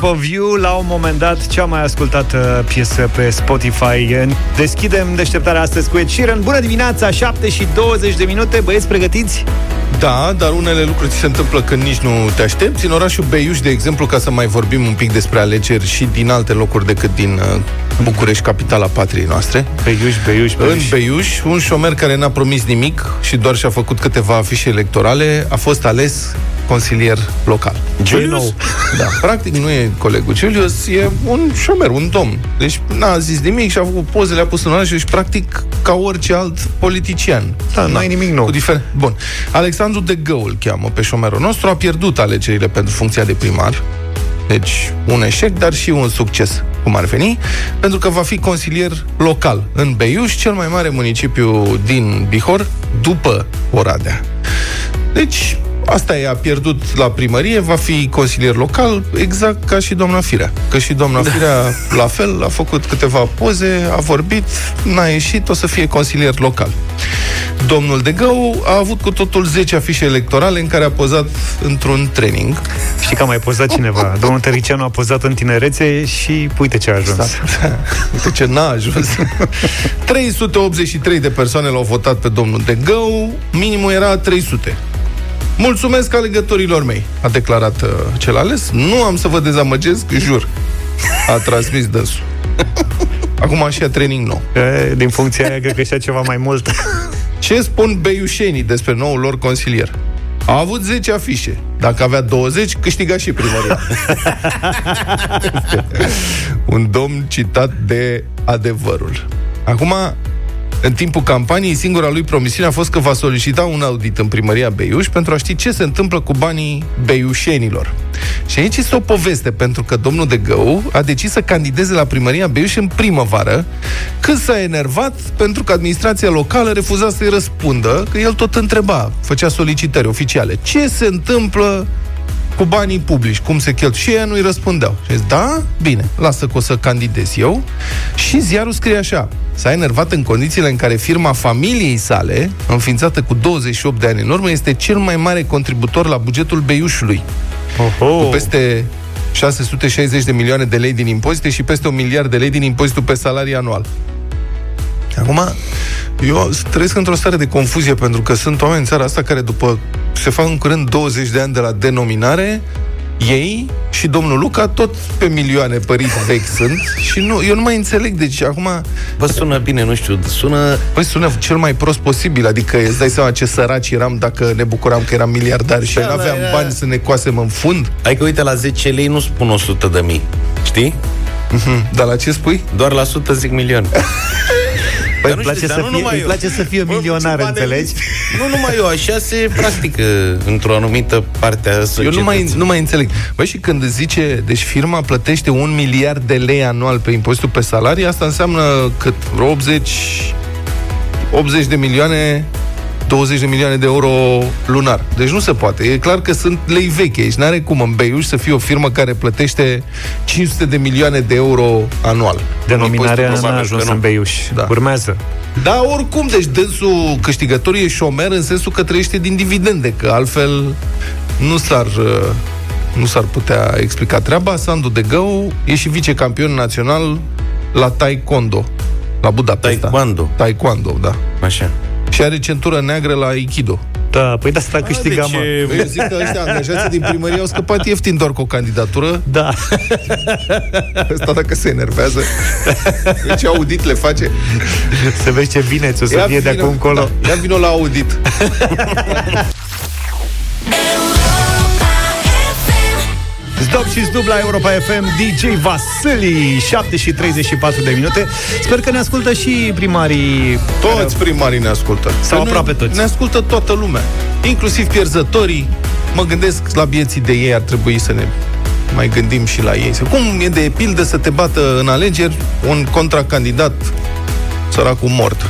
Shape of You, la un moment dat, cea mai ascultată piesă pe Spotify. Deschidem deșteptarea astăzi cu Ed Sheeran. Bună dimineața, 7 și 20 de minute, băieți pregătiți? Da, dar unele lucruri ți se întâmplă când nici nu te aștepți. În orașul Beiuș, de exemplu, ca să mai vorbim un pic despre alegeri și din alte locuri decât din uh, București, capitala patriei noastre. Beiuș, Beiuș, Beiuș. În Beiuș, un șomer care n-a promis nimic și doar și-a făcut câteva afișe electorale, a fost ales consilier local. Julius? Da, practic nu e colegul Julius, e un șomer, un domn. Deci n-a zis nimic și a făcut pozele, a pus în oraș și practic ca orice alt politician. Da, nu ai nimic nou. Cu difer- Bun. Alexandru de Gău îl cheamă pe șomerul nostru, a pierdut alegerile pentru funcția de primar. Deci, un eșec, dar și un succes, cum ar veni, pentru că va fi consilier local în Beiuș, cel mai mare municipiu din Bihor, după Oradea. Deci, Asta e, a pierdut la primărie, va fi consilier local, exact ca și doamna Firea. Că și doamna da. Firea, la fel, a făcut câteva poze, a vorbit, n-a ieșit, o să fie consilier local. Domnul de Gău a avut cu totul 10 afișe electorale în care a pozat într-un training. Știi că a mai pozat cineva. Domnul Tăricianu a pozat în tinerețe și uite ce a ajuns. Exact. uite ce n-a ajuns. 383 de persoane l-au votat pe domnul de Gău, minimul era 300. Mulțumesc alegătorilor mei, a declarat uh, cel ales. Nu am să vă dezamăgesc, jur. A transmis dânsul. Acum și a training nou. E, din funcția aia, cred că și ceva mai mult. Ce spun beiușenii despre noul lor consilier? A avut 10 afișe. Dacă avea 20, câștiga și primăria. Un domn citat de adevărul. Acum, în timpul campaniei, singura lui promisiune a fost că va solicita un audit în primăria Beiuș pentru a ști ce se întâmplă cu banii beiușenilor. Și aici este o poveste, pentru că domnul de Gău a decis să candideze la primăria Beiuș în primăvară, când s-a enervat pentru că administrația locală refuza să-i răspundă, că el tot întreba, făcea solicitări oficiale. Ce se întâmplă cu banii publici, cum se cheltuie. Și ei nu-i răspundeau. Și zis, da, bine, lasă că o să candidez eu. Și ziarul scrie așa, s-a enervat în condițiile în care firma familiei sale, înființată cu 28 de ani în urmă, este cel mai mare contributor la bugetul Beiușului. Oho. Cu peste 660 de milioane de lei din impozite și peste un miliard de lei din impozitul pe salarii anual. Acum, eu trăiesc într-o stare de confuzie pentru că sunt oameni în țara asta care după se fac în curând 20 de ani de la denominare ei și domnul Luca tot pe milioane păriți vechi sunt și nu, eu nu mai înțeleg, deci acum... Vă sună bine, nu știu, sună... Păi sună cel mai prost posibil, adică îți dai seama ce săraci eram dacă ne bucuram că eram miliardari și da, nu aveam era... bani să ne coasem în fund. Adică uite, la 10 lei nu spun 100 de mii, știi? Mm-hmm. Dar la ce spui? Doar la 100 zic milion. Păi îmi place, să fie, îmi place să fie milionar, înțelegi? Nu numai eu, așa se practică într-o anumită parte a societății. Eu nu mai, nu mai înțeleg. Băi, și când zice, deci firma plătește un miliard de lei anual pe impozitul pe salarii, asta înseamnă cât 80 80 de milioane 20 de milioane de euro lunar. Deci nu se poate. E clar că sunt lei vechi aici. N-are cum în Beiuș să fie o firmă care plătește 500 de milioane de euro anual. Denominarea n-a ajuns în Beiuș. Da. Urmează. Da, oricum, deci dânsul câștigător e șomer în sensul că trăiește din dividende, că altfel nu s-ar nu s-ar putea explica treaba. Sandu de Gău e și vicecampion național la Taekwondo, la Budapesta. Taekwondo. Taekwondo, da. Așa și are centură neagră la Aikido. Da, păi de asta a câștigat, mă. Păi eu zic că ăștia angajații din primărie au scăpat ieftin doar cu o candidatură. Da. Asta dacă se enervează, ce audit le face. Să vezi ce bine ți o să ia fie de acum încolo. Da, ia vino la audit. Zdop și Zdub la Europa FM DJ Vasili 7 și 34 de minute. Sper că ne ascultă și primarii Toți primarii ne ascultă. Sau aproape toți. Ne ascultă toată lumea. Inclusiv pierzătorii. Mă gândesc la vieții de ei Ar trebui să ne mai gândim și la ei. Cum e de pildă să te bată în alegeri Un contracandidat Săracul mort?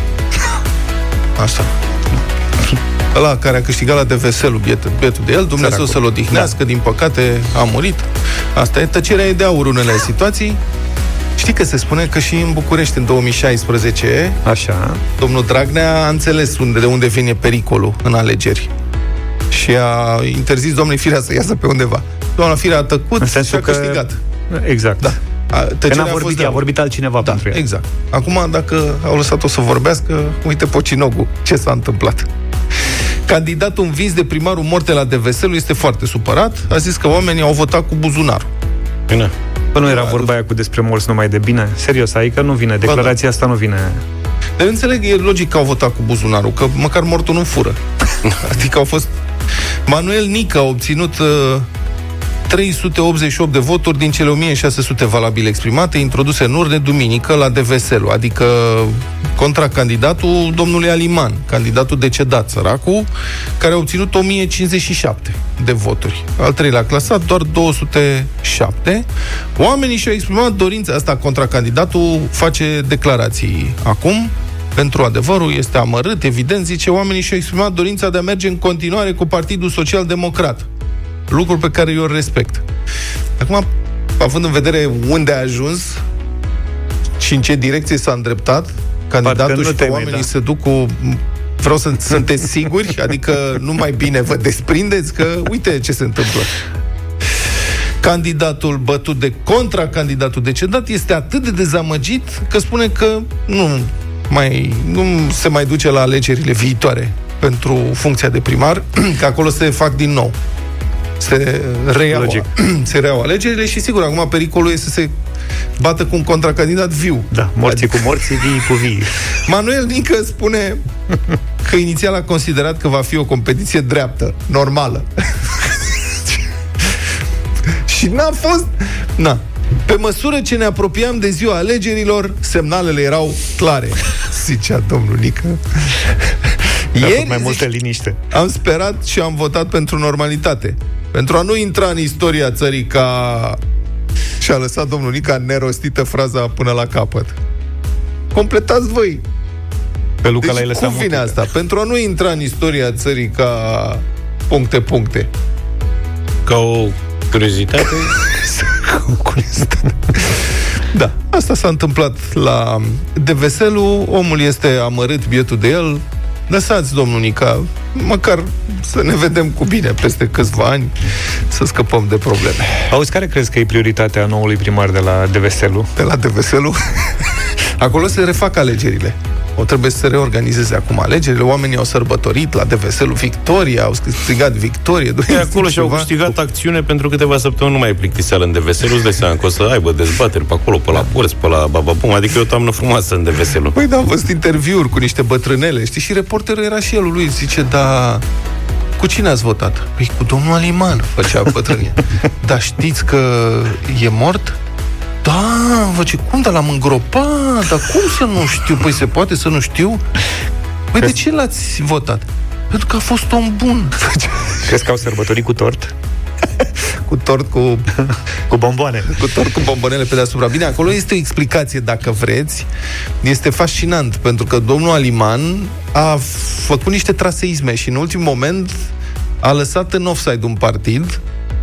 Așa ăla care a câștigat la DVS-ul bietul, bietul de el, Dumnezeu să-l odihnească, da. din păcate a murit. Asta e tăcerea e de aur unele situații. Știi că se spune că și în București în 2016 Așa. domnul Dragnea a înțeles unde, de unde vine pericolul în alegeri și a interzis domnului Firea să iasă pe undeva. Doamna Firea a tăcut și a câștigat. Exact. Da. A, Că tăcerea n-a a fost vorbit, de a vorbit altcineva Da, pentru el. exact. Acum, dacă au lăsat-o să vorbească, uite Pocinogu, ce s-a întâmplat. Candidatul învins de primarul Morte la Deveselu este foarte supărat. A zis că oamenii au votat cu buzunarul. Bine. Bă, nu era vorba aia cu despre morți numai de bine? Serios, adică nu vine. Declarația asta nu vine. Dar înțeleg, e logic că au votat cu buzunarul, că măcar mortul nu fură. adică au fost... Manuel Nică a obținut uh, 388 de voturi din cele 1600 valabile exprimate, introduse în urne duminică la Deveselu, adică contra candidatul domnului Aliman, candidatul decedat, săracul, care a obținut 1057 de voturi. Al treilea clasat, doar 207. Oamenii și-au exprimat dorința asta contra candidatul, face declarații acum, pentru adevărul este amărât, evident, zice, oamenii și-au exprimat dorința de a merge în continuare cu Partidul Social Democrat. Lucru pe care eu îl respect. Acum, având în vedere unde a ajuns și în ce direcție s-a îndreptat, candidatul nu și că teme, oamenii da. se duc cu Vreau să sunteți siguri? Adică nu mai bine vă desprindeți că uite ce se întâmplă. Candidatul bătut de contra candidatul decedat este atât de dezamăgit că spune că nu mai nu se mai duce la alegerile viitoare pentru funcția de primar, că acolo se fac din nou. Se reiau, Logic. se reiau alegerile și sigur, acum pericolul este să se bată cu un contracandidat viu. Da, morții cu morții, vii cu vii. Manuel Nică spune că inițial a considerat că va fi o competiție dreaptă, normală. și n-a fost... Na. Pe măsură ce ne apropiam de ziua alegerilor, semnalele erau clare, zicea domnul Nică. Ieri, mai zice, multă liniște. am sperat și am votat pentru normalitate. Pentru a nu intra în istoria țării ca... Și a lăsat domnul Nica nerostită fraza până la capăt. Completați voi. Pe Luca Deci l-ai lăsat cum vine mult. asta? Pentru a nu intra în istoria țării ca puncte, puncte. Ca o curiozitate. Da, asta s-a întâmplat la De Veselu. Omul este amărât, bietul de el. Lăsați, domnul Nica, măcar să ne vedem cu bine peste câțiva ani, să scăpăm de probleme. Auzi, care crezi că e prioritatea noului primar de la Devestelu? de la Deveselu. Acolo se refac alegerile. O trebuie să se reorganizeze acum alegerile. Oamenii au sărbătorit la Deveselu victoria, au strigat victorie. E acolo și-au câștigat acțiune pentru câteva săptămâni, nu mai e plictiseală în Deveselu, îți dai seama că o să aibă dezbateri pe acolo, pe la porți, pe la bababum, adică e o toamnă frumoasă în Deveselu. Păi da, am văzut interviuri cu niște bătrânele, știi, și reporterul era și el lui, zice, da, cu cine ați votat? Păi cu domnul Aliman, făcea bătrânie. Dar știți că e mort? Da, vă ce, cum, dar l-am îngropat, dar cum să nu știu? Păi se poate să nu știu? Păi de ce l-ați votat? Pentru că a fost om bun. Crezi că au sărbătorit cu tort? cu tort, cu, Cu bomboane. cu tort, cu bombonele pe deasupra. Bine, acolo este o explicație, dacă vreți. Este fascinant, pentru că domnul Aliman a făcut niște traseisme și în ultimul moment a lăsat în offside un partid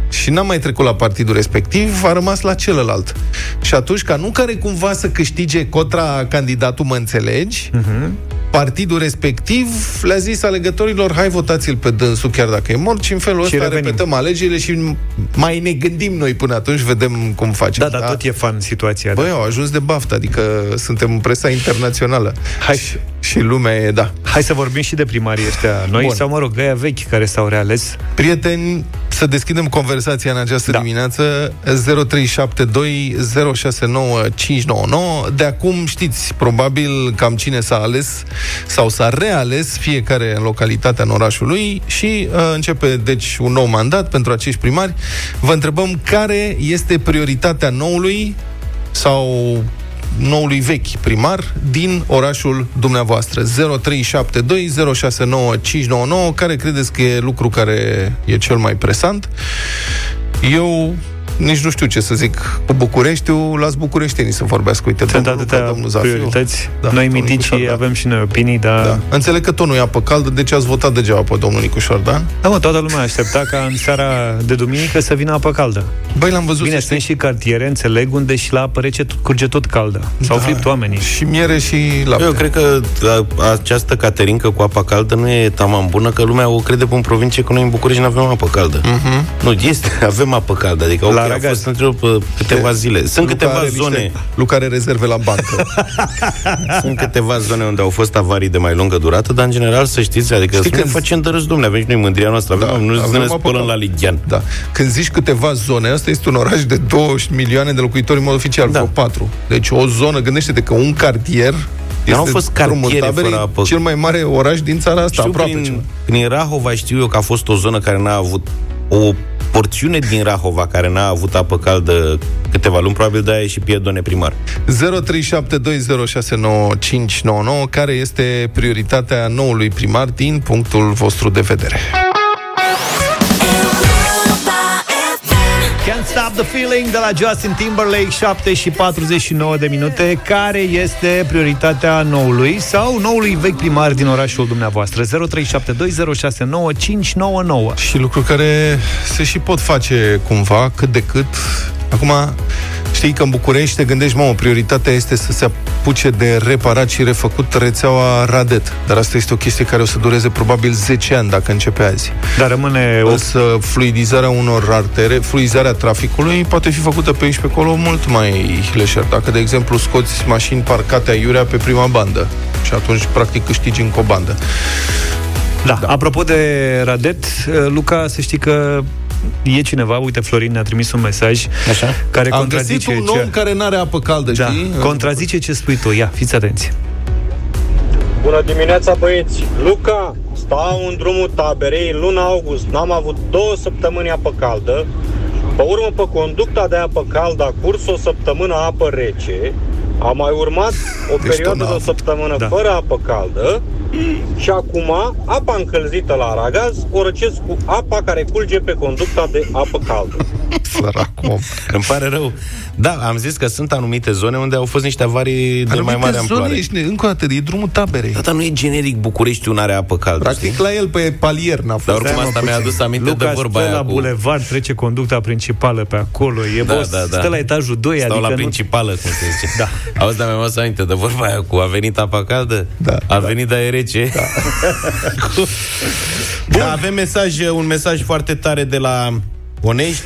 și n-a mai trecut la partidul respectiv, a rămas la celălalt. Și atunci, ca nu care cumva să câștige contra candidatul, mă înțelegi, uh-huh. partidul respectiv le-a zis alegătorilor, hai votați-l pe dânsul, chiar dacă e mort, și în felul Și ăsta revenim. repetăm alegerile și mai ne gândim noi până atunci, vedem cum facem. Da, dar tot e fan situația. Băi, da. au ajuns de baftă, adică suntem în presa internațională. Hai. Și, și lumea e, da. Hai să vorbim și de primarii ăștia noi, Bun. sau mă rog, ăia vechi care s-au reales. Prieteni, să deschidem conversația în această Da. da. dimineață 0372 069 599 De acum știți probabil cam cine s-a ales sau s-a reales fiecare în localitatea în orașul lui și uh, începe deci un nou mandat pentru acești primari. Vă întrebăm care este prioritatea noului sau noului vechi primar din orașul dumneavoastră. 0372069599 care credeți că e lucru care e cel mai presant? Eu nici nu știu ce să zic. Cu Bucureștiul, las bucureștenii să vorbească. Uite, Sunt domnul Luca, atâtea domnul Zafiu. priorități. Da, noi domnul miticii Nicușor, da. avem și noi opinii, dar... Da. Înțeleg că tot nu e apă caldă, deci ați votat degeaba pe domnul Nicușor, da? Da, mă, toată lumea aștepta ca în seara de duminică să vină apă caldă. Băi, l-am văzut Bine, să sunt și cartiere, înțeleg, unde și la apă rece curge tot caldă. S-au Da. fript oamenii. Și miere și lapte. Eu cred că a, această caterincă cu apa caldă nu e tamam bună, că lumea o crede pe în provincie că noi în București nu avem apă caldă. Mhm. Nu, este, avem apă caldă, adică La ok, a fost între câteva zile. Sunt Luca câteva are zone, Niște, Luca are rezerve la bancă. sunt câteva zone unde au fost avarii de mai lungă durată, dar în general să știți, adică Știi Știi să ne când- facem de râs, domnule, avem și noi mândria noastră, avem, Da, nu avem să ne apă spălăm caldă. la Ligian. Da. Când zici câteva zone, asta este un oraș de 20 milioane de locuitori în mod oficial, Da. vreo 4. Deci o zonă, gândește-te că un cartier Dar nu au este fost drumul cartiere taberei, fără apă. cel mai mare oraș din țara asta, Știu aproape. prin, cel- prin Rahova știu eu că a fost o zonă care n-a avut o porțiune din Rahova care n-a avut apă caldă câteva luni, probabil de-aia e și pierdone primar. 0372069599 care este prioritatea noului primar din punctul vostru de vedere. Can't Stop the Feeling de la Justin Timberlake 7 și 49 de minute. Care este prioritatea noului Sau noului vechi primar din orașul dumneavoastră? 0372069599 Și lucruri care se și pot face cumva, cât de cât. Acum, știi că în București te gândești, mamă, prioritatea este să se apuce de reparat și refăcut rețeaua Radet. Dar asta este o chestie care o să dureze probabil 10 ani dacă începe azi. Dar rămâne o... Însă fluidizarea unor artere, fluidizarea traficului poate fi făcută pe aici pe acolo mult mai leșer. Dacă, de exemplu, scoți mașini parcate aiurea pe prima bandă și atunci, practic, câștigi încă o bandă. Da. Apropo de Radet, Luca, să știi că e cineva, uite, Florin ne-a trimis un mesaj Așa? care Am contrazice găsit un ce... om care n-are apă caldă, Da, știi? contrazice ce spui tu. Ia, fiți atenți. Bună dimineața băieți! Luca, stau în drumul taberei în luna august. N-am avut două săptămâni apă caldă. Pe urmă, pe conducta de apă caldă a curs o săptămână apă rece. A mai urmat o Deci perioadă tot de o n-a săptămână Da. fără apă caldă. Și acum, apa încălzită la aragaz o răcesc cu apa care curge pe conducta de apă caldă. Săracul om. Îmi pare rău. Da, am zis că sunt anumite zone unde au fost niște avarii de mai Anumite mare zone, amploare. ești, încă o dată, e drumul taberei. Da, dar nu e generic Bucureștiul n-are apă caldă, Practic știi? la el pe palier n-a fost. Dar oricum Stai, mă, asta mi-a puțin. adus aminte Luca de vorba stă aia la cu... bulevard, trece conducta principală pe acolo, e Da, boss, da, da. stă la etajul 2, Stau adică la nu... principală, cum se zice. Da. Auzi, dar mi-am adus aminte de vorba aia cu a venit apa caldă, Da, a da. venit, dar e rece. Da. da, avem mesaj, un mesaj foarte tare de la Onești,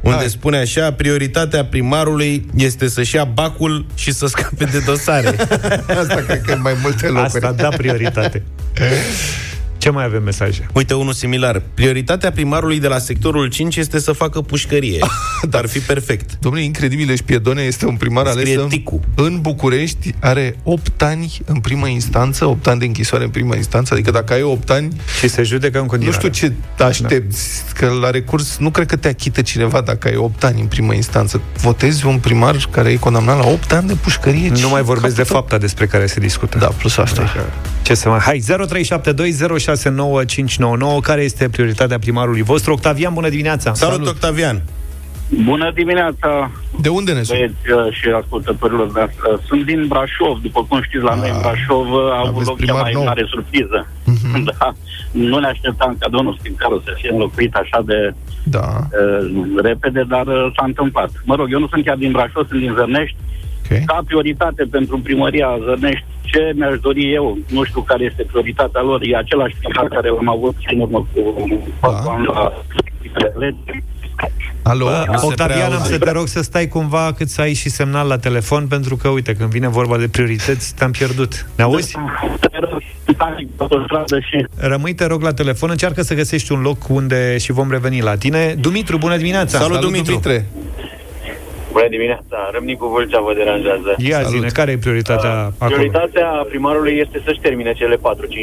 unde Hai. spune așa, prioritatea primarului este să-și ia bacul și să scape de dosare. Asta cred că în mai multe locuri. Asta da prioritate. Ce mai avem mesaje? Uite, unul similar. Prioritatea primarului de la sectorul 5 este să facă pușcărie. Dar ar fi perfect. Domnule, incredibil, deci Piedone este un primar ales Scrie în, Ticu. în București, are 8 ani în primă instanță, 8 ani de închisoare în primă instanță, adică dacă ai 8 ani, Și se judecă în nu continuare. știu ce te aștepți, că la recurs nu cred că te achită cineva dacă ai 8 ani în primă instanță. Votezi un primar care e condamnat la 8 ani de pușcărie. Nu Ce mai vorbesc de capătă? fapta despre care se discută. Da, plus asta. Adică, ce să mai... Hai, 0372069599 Care este prioritatea primarului vostru? Octavian, bună dimineața! Salut, Octavian! Bună dimineața, De unde ne suni? băieți uh, și ascultătorilor noastre. Sunt din Brașov. După cum știți, la noi în Brașov uh, a avut aveți loc cea primar mai nou. mare surpriză. Da. Nu ne așteptam ca domnul Stincaru să fie înlocuit așa de Da, uh, repede, dar uh, s-a întâmplat. Mă rog, eu nu sunt chiar din Brașov, sunt din Zărnești. Ok. Ca prioritate pentru primăria Zărnești, ce mi-aș dori eu, nu știu care este prioritatea lor, e același primar care am avut și în urmă cu patru ani la lege. Alo? Bă, Nu se Octavian, prea am aude. să te rog să stai cumva cât să ai și semnal la telefon, pentru că, uite, când vine vorba de priorități, te-am pierdut. Ne auzi? și Rămâi, te rog, la telefon, încearcă să găsești un loc unde și vom reveni la tine. Dumitru, bună dimineața! Salut, Dumitru. Dumitre. Bună dimineața, Râmnicu Vâlcea vă deranjează. Ia Salut. zine, care e prioritatea acolo? Prioritatea primarului este să-și termine cele 4-5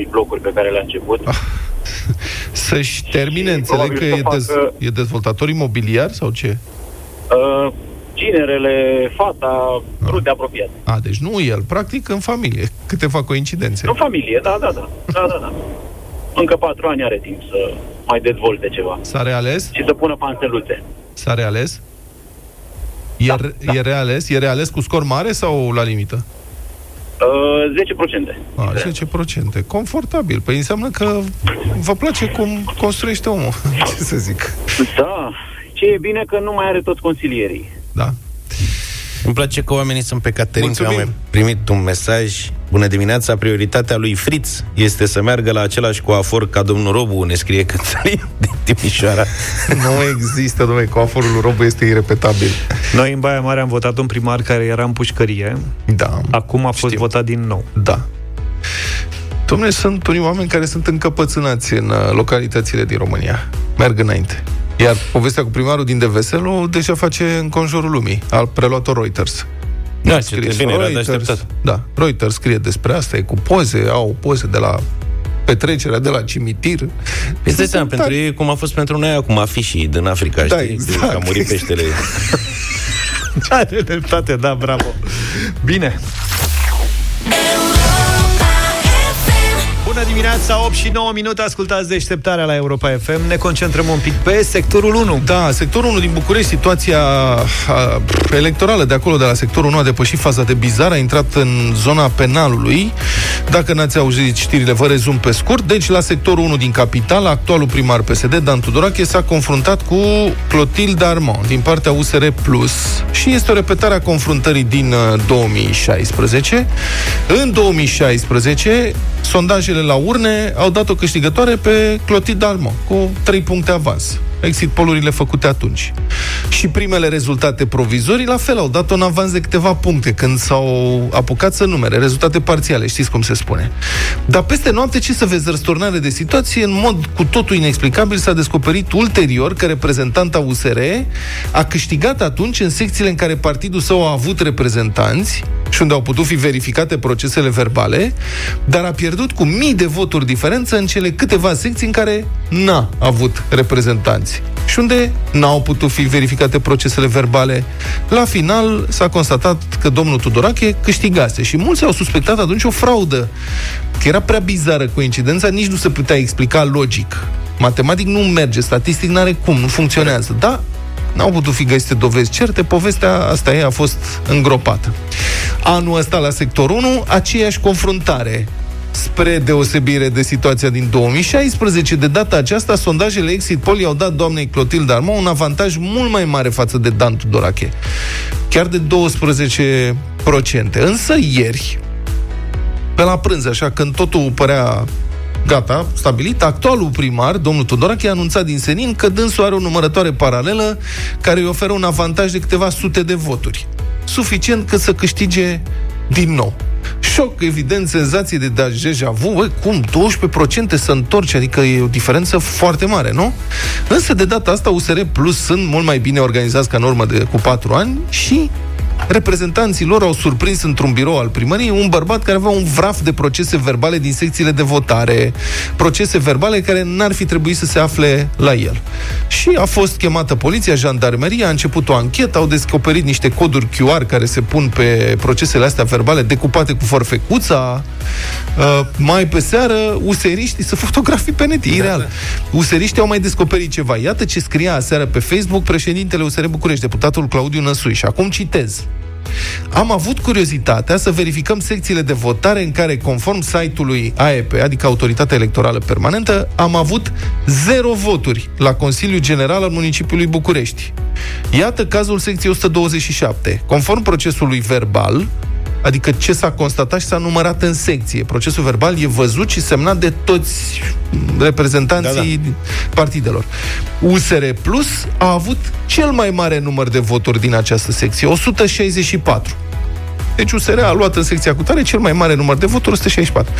blocuri pe care le-a început. Să-și termine, înțeleg că probabil e, să dez, facă- e dezvoltator imobiliar sau ce? Uh, ginerele, fata, rude apropiate. A, deci nu el, practic în familie. Câteva coincidențe. În familie, da, da, da. da, da, da. Încă 4 ani are timp să mai dezvolte ceva S-a reales? și să pună panteluțe. S-a reales? E, Da, da, e reales? E reales cu scor mare sau la limită? Uh, 10%. A, 10%. Confortabil. Păi înseamnă că vă place cum construiește omul. Ce să zic? Da, ce e bine că nu mai are toți consilierii. Da. Îmi place că oamenii sunt pe Caterin, că am Mulțumim. mai primit un mesaj Bună dimineața, prioritatea lui Fritz este să meargă la același coafor ca domnul Robu, ne scrie Cătălin din Timișoara. Nu există, domnule, coaforul lui Robu este irepetabil. Noi în Baia Mare am votat un primar care era în pușcărie. Da. Acum a fost Știu. votat din nou. Da. Domnule, sunt unii oameni care sunt încăpățânați în uh, localitățile din România. Merg înainte. Iar povestea cu primarul din Deveselu deja face în conjurul lumii. A preluat-o Reuters. Da, ce Scrie bine, era de Reuters. așteptat. Da, Reuters scrie despre asta, e cu poze, au poze de la petrecerea de la cimitir. Îți dai seama, Sunt pentru ei, cum a fost pentru noi acum afișii din Africa, Da, știi? exact. Că a murit peștele. Are dreptate, da, bravo. Bine. Bună dimineața, 8 și 9 minute, ascultați deșteptarea la Europa FM. Ne concentrăm un pic pe sectorul 1. Da, sectorul 1 din București, situația a, electorală de acolo, de la sectorul 1, a depășit faza de bizar, a intrat în zona penalului. Dacă n-ați auzit știrile, vă rezum pe scurt. Deci, la sectorul 1 din capital, actualul primar PSD, Dan Tudorache, s-a confruntat cu Clotilde Armand, din partea USR Plus. Și este o repetare a confruntării din uh, 2016. În 2016, sondajele la urne au dat o câștigătoare pe Clotilde Armand, cu 3 puncte avans exit polurile făcute atunci. Și primele rezultate provizorii, la fel, au dat un avans de câteva puncte când s-au apucat să numere, rezultate parțiale, știți cum se spune. Dar peste noapte, ce să vezi, răsturnare de situație, în mod cu totul inexplicabil, s-a descoperit ulterior că reprezentanta USR a câștigat atunci în secțiile în care partidul său a avut reprezentanți și unde au putut fi verificate procesele verbale, dar a pierdut cu mii de voturi diferență în cele câteva secții în care n-a avut reprezentanți și unde n-au putut fi verificate procesele verbale. La final s-a constatat că domnul Tudorache câștigase și mulți au suspectat atunci o fraudă, că era prea bizară coincidența, nici nu se putea explica logic. Matematic nu merge, statistic n-are cum, nu funcționează. Da, N-au putut fi găsite dovezi certe, povestea asta e, a fost îngropată. Anul ăsta la sectorul 1, aceeași confruntare spre deosebire de situația din 2016. De data aceasta, sondajele Exit Poll i-au dat doamnei Clotilde Armand un avantaj mult mai mare față de Dan Tudorache. Chiar de 12%. Însă ieri, pe la prânz, așa, când totul părea gata, stabilit, actualul primar, domnul Tudorache, a anunțat din senin că dânsul are o numărătoare paralelă care îi oferă un avantaj de câteva sute de voturi. Suficient cât să câștige din nou. Șoc, evident, senzație de deja vu, băi, cum, 12% să întorci, adică e o diferență foarte mare, nu? Însă, de data asta, USR Plus sunt mult mai bine organizați ca în urmă de, cu 4 ani și reprezentanții lor au surprins într-un birou al primăriei un bărbat care avea un vraf de procese verbale din secțiile de votare, procese verbale care n-ar fi trebuit să se afle la el. Și a fost chemată poliția, jandarmeria, a început o anchetă, au descoperit niște coduri QR care se pun pe procesele astea verbale decupate cu forfecuța. Uh, mai pe seară, useriștii să fotografii pe net, e ireal. Da, Useriștii au mai descoperit ceva. Iată ce scria aseară pe Facebook președintele USR București, deputatul Claudiu Năsui. Și acum citez. Am avut curiozitatea să verificăm secțiile de votare în care, conform site-ului AEP, adică Autoritatea Electorală Permanentă, am avut zero voturi la Consiliul General al Municipiului București. Iată cazul secției 127. Conform procesului verbal, adică ce s-a constatat și s-a numărat în secție. Procesul verbal e văzut și semnat de toți reprezentanții da, da. partidelor. USR Plus a avut cel mai mare număr de voturi din această secție, 164. Deci USR a luat în secția cu tare cel mai mare număr de voturi, 164.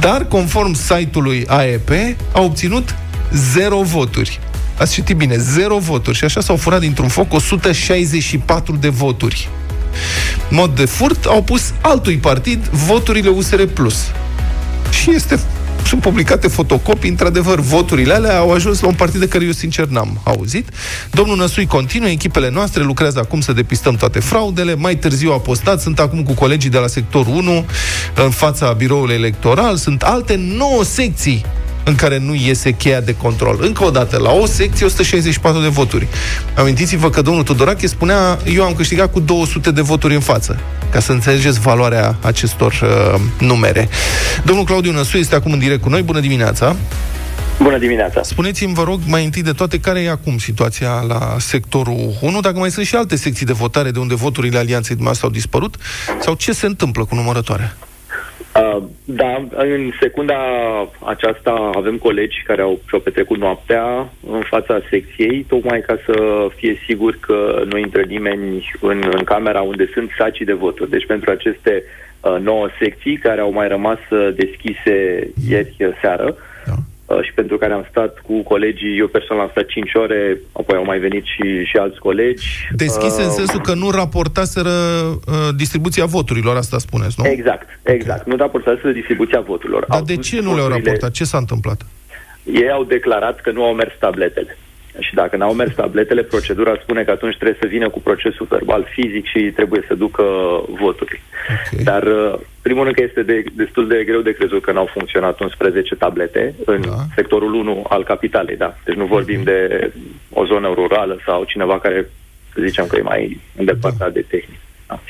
Dar, conform site-ului AEP, a obținut 0 voturi. Ați citit bine, 0 voturi. Și așa s-au furat dintr-un foc 164 de voturi mod de furt, au pus altui partid voturile USR+. Și este sunt publicate fotocopii, într-adevăr, voturile alea au ajuns la un partid de care eu sincer n-am auzit. Domnul Năsui continuă, echipele noastre lucrează acum să depistăm toate fraudele, mai târziu a postat, sunt acum cu colegii de la sectorul 1 în fața biroului electoral, sunt alte 9 secții în care nu iese cheia de control. Încă o dată, la o secție 164 de voturi. Amintiți-vă că domnul Tudorache spunea eu am câștigat cu 200 de voturi în față, ca să înțelegeți valoarea acestor uh, numere. Domnul Claudiu Năsu este acum în direct cu noi. Bună dimineața! Bună dimineața! Spuneți-mi, vă rog, mai întâi de toate, care e acum situația la sectorul 1, dacă mai sunt și alte secții de votare de unde voturile alianței dumneavoastră au dispărut, sau ce se întâmplă cu numărătoarea? Uh, da, în secunda aceasta avem colegi care au și-au petrecut noaptea în fața secției, tocmai ca să fie sigur că nu intră nimeni în, în camera unde sunt sacii de voturi. Deci pentru aceste uh, nouă secții care au mai rămas uh, deschise ieri seară, da. uh, și pentru care am stat cu colegii, eu personal am stat 5 ore, apoi au mai venit și, și alți colegi. Deschise uh, în sensul că nu raportaseră uh, distribuția voturilor, asta spuneți, nu? Exact, exact. Okay. Nu raportaseră distribuția voturilor. Dar au de ce nu le-au raportat? Ce s-a întâmplat? Ei au declarat că nu au mers tabletele. Și dacă n-au mers tabletele, procedura spune că atunci trebuie să vină cu procesul verbal fizic și trebuie să ducă voturi. Okay. Dar uh, primul rând că este de, destul de greu de crezut că n-au funcționat 11 tablete în da. sectorul 1 al capitalei, da. Deci nu vorbim okay. de o zonă rurală sau cineva care, să zicem că e mai îndepărtat da. de tehnic. Da.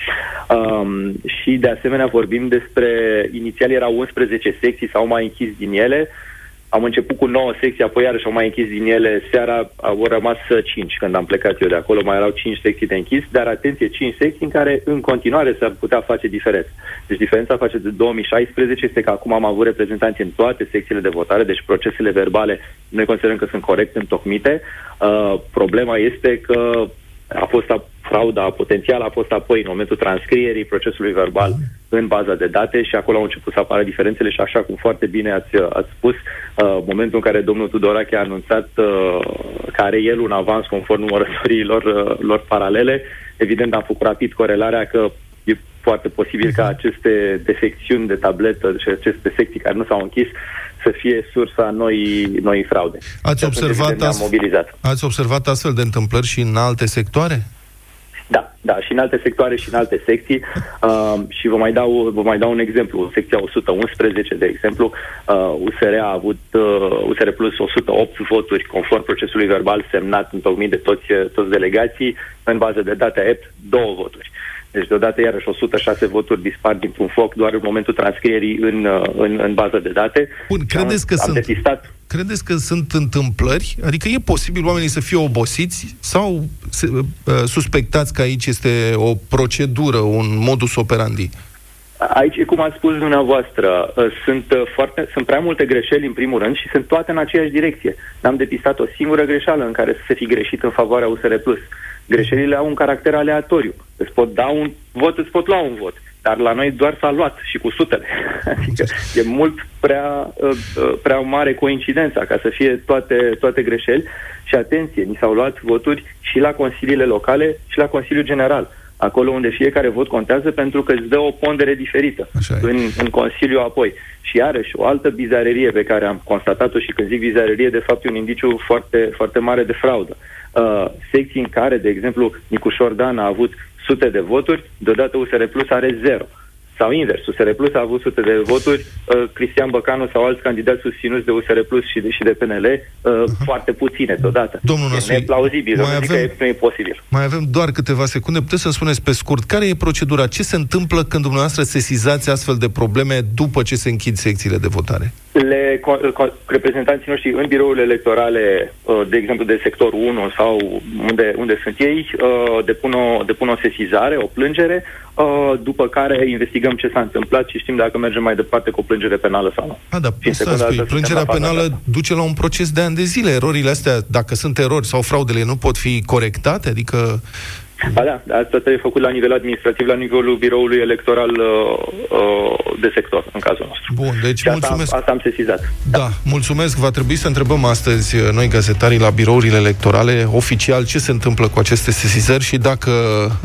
Um, și de asemenea vorbim despre, inițial erau 11 secții, sau mai închis din ele, uh, am început cu 9 secții, apoi iarăși au mai închis din ele. Seara au rămas 5 când am plecat eu de acolo. Mai erau 5 secții de închis, dar atenție, 5 secții în care în continuare s-ar putea face diferență. Deci diferența face de 2016 este că acum am avut reprezentanți în toate secțiile de votare, deci procesele verbale noi considerăm că sunt corect întocmite. Uh, problema este că a fost a, frauda potențială a fost apoi în momentul transcrierii procesului verbal în baza de date și acolo au început să apară diferențele și așa cum foarte bine ați, ați spus, uh, momentul în care domnul Tudorache a anunțat uh, că are el un avans conform numărătoriilor uh, lor paralele, evident am făcut rapid corelarea că e foarte posibil ca aceste defecțiuni de tabletă și aceste secții care nu s-au închis să fie sursa noi, noi fraude. Ați observat, as... mobilizat. ați observat astfel de întâmplări și în alte sectoare? Da, da, și în alte sectoare și în alte secții. Uh, și vă mai, dau, vă mai dau un exemplu. Secția 111, de exemplu, uh, USR a avut uh, USR Plus 108 voturi conform procesului verbal semnat întocmit de toți, toți delegații. În bază de date EPT, două voturi. Deci deodată iarăși 106 voturi dispar dintr-un foc doar în momentul transcrierii în, uh, în, în bază de date. Bun, credeți că, am, sunt, depistat. credeți că sunt întâmplări? Adică e posibil oamenii să fie obosiți sau se, uh, suspectați că aici este o procedură, un modus operandi? Aici, cum ați spus dumneavoastră, uh, sunt, uh, foarte, sunt prea multe greșeli în primul rând și sunt toate în aceeași direcție. N-am depistat o singură greșeală în care să se fi greșit în favoarea USR+. Greșelile au un caracter aleatoriu. Îți pot da un vot, îți pot lua un vot. Dar la noi doar s-a luat și cu sutele. Adică e mult prea, uh, prea mare coincidența ca să fie toate, toate greșeli. Și atenție, ni s-au luat voturi și la consiliile locale și la Consiliul General acolo unde fiecare vot contează pentru că îți dă o pondere diferită în, în Consiliu apoi. Și iarăși, o altă bizarerie pe care am constatat-o și când zic bizarerie, de fapt e un indiciu foarte, foarte mare de fraudă. Uh, secții în care, de exemplu, Nicușor Dan a avut sute de voturi, deodată USR Plus are zero. Uh, sau invers, USR Plus a avut sute de voturi, uh, Cristian Băcanu sau alți candidați susținuți de USR Plus și de, și de PNL, uh, uh-huh. foarte puține deodată. Domnul Năsui, e neplauzibil, mai avem, că nu e posibil. Mai avem doar câteva secunde. Puteți să spuneți pe scurt, care e procedura? Ce se întâmplă când dumneavoastră sesizați astfel de probleme după ce se închid secțiile de votare? Le, reprezentanții noștri în birourile electorale, uh, de exemplu de sectorul 1 sau unde, unde sunt ei, uh, depun o, depun o sesizare, o plângere, Uh, după care investigăm ce s-a întâmplat și știm dacă mergem mai departe cu o plângere penală sau nu. A, da, spui, plângerea penală duce la un proces de ani de zile. Erorile astea, dacă sunt erori sau fraudele, nu pot fi corectate? Adică Ba da, asta trebuie făcut la nivel administrativ, la nivelul biroului electoral uh, uh, de sector, în cazul nostru. Bun, deci și mulțumesc. Asta, asta am sesizat. Da, da, mulțumesc. Va trebui să întrebăm astăzi uh, noi, gazetarii, la birourile electorale, oficial, ce se întâmplă cu aceste sesizări și dacă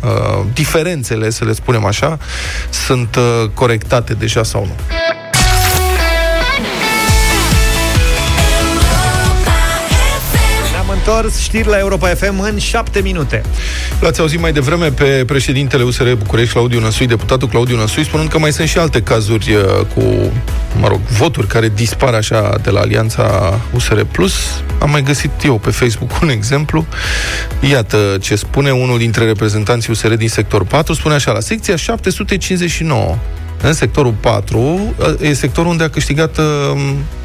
uh, diferențele, să le spunem așa, sunt uh, corectate deja sau nu. Întors, știri la Europa FM în 7 minute. L-ați auzit mai devreme pe președintele USR București, Claudiu Năsui, deputatul Claudiu Năsui, spunând că mai sunt și alte cazuri uh, cu, mă rog, voturi care dispar așa de la alianța USR Plus. Am mai găsit eu pe Facebook un exemplu. Iată ce spune unul dintre reprezentanții USR din sector 4, spune așa, la secția 759 În sectorul 4 e sectorul unde a câștigat uh,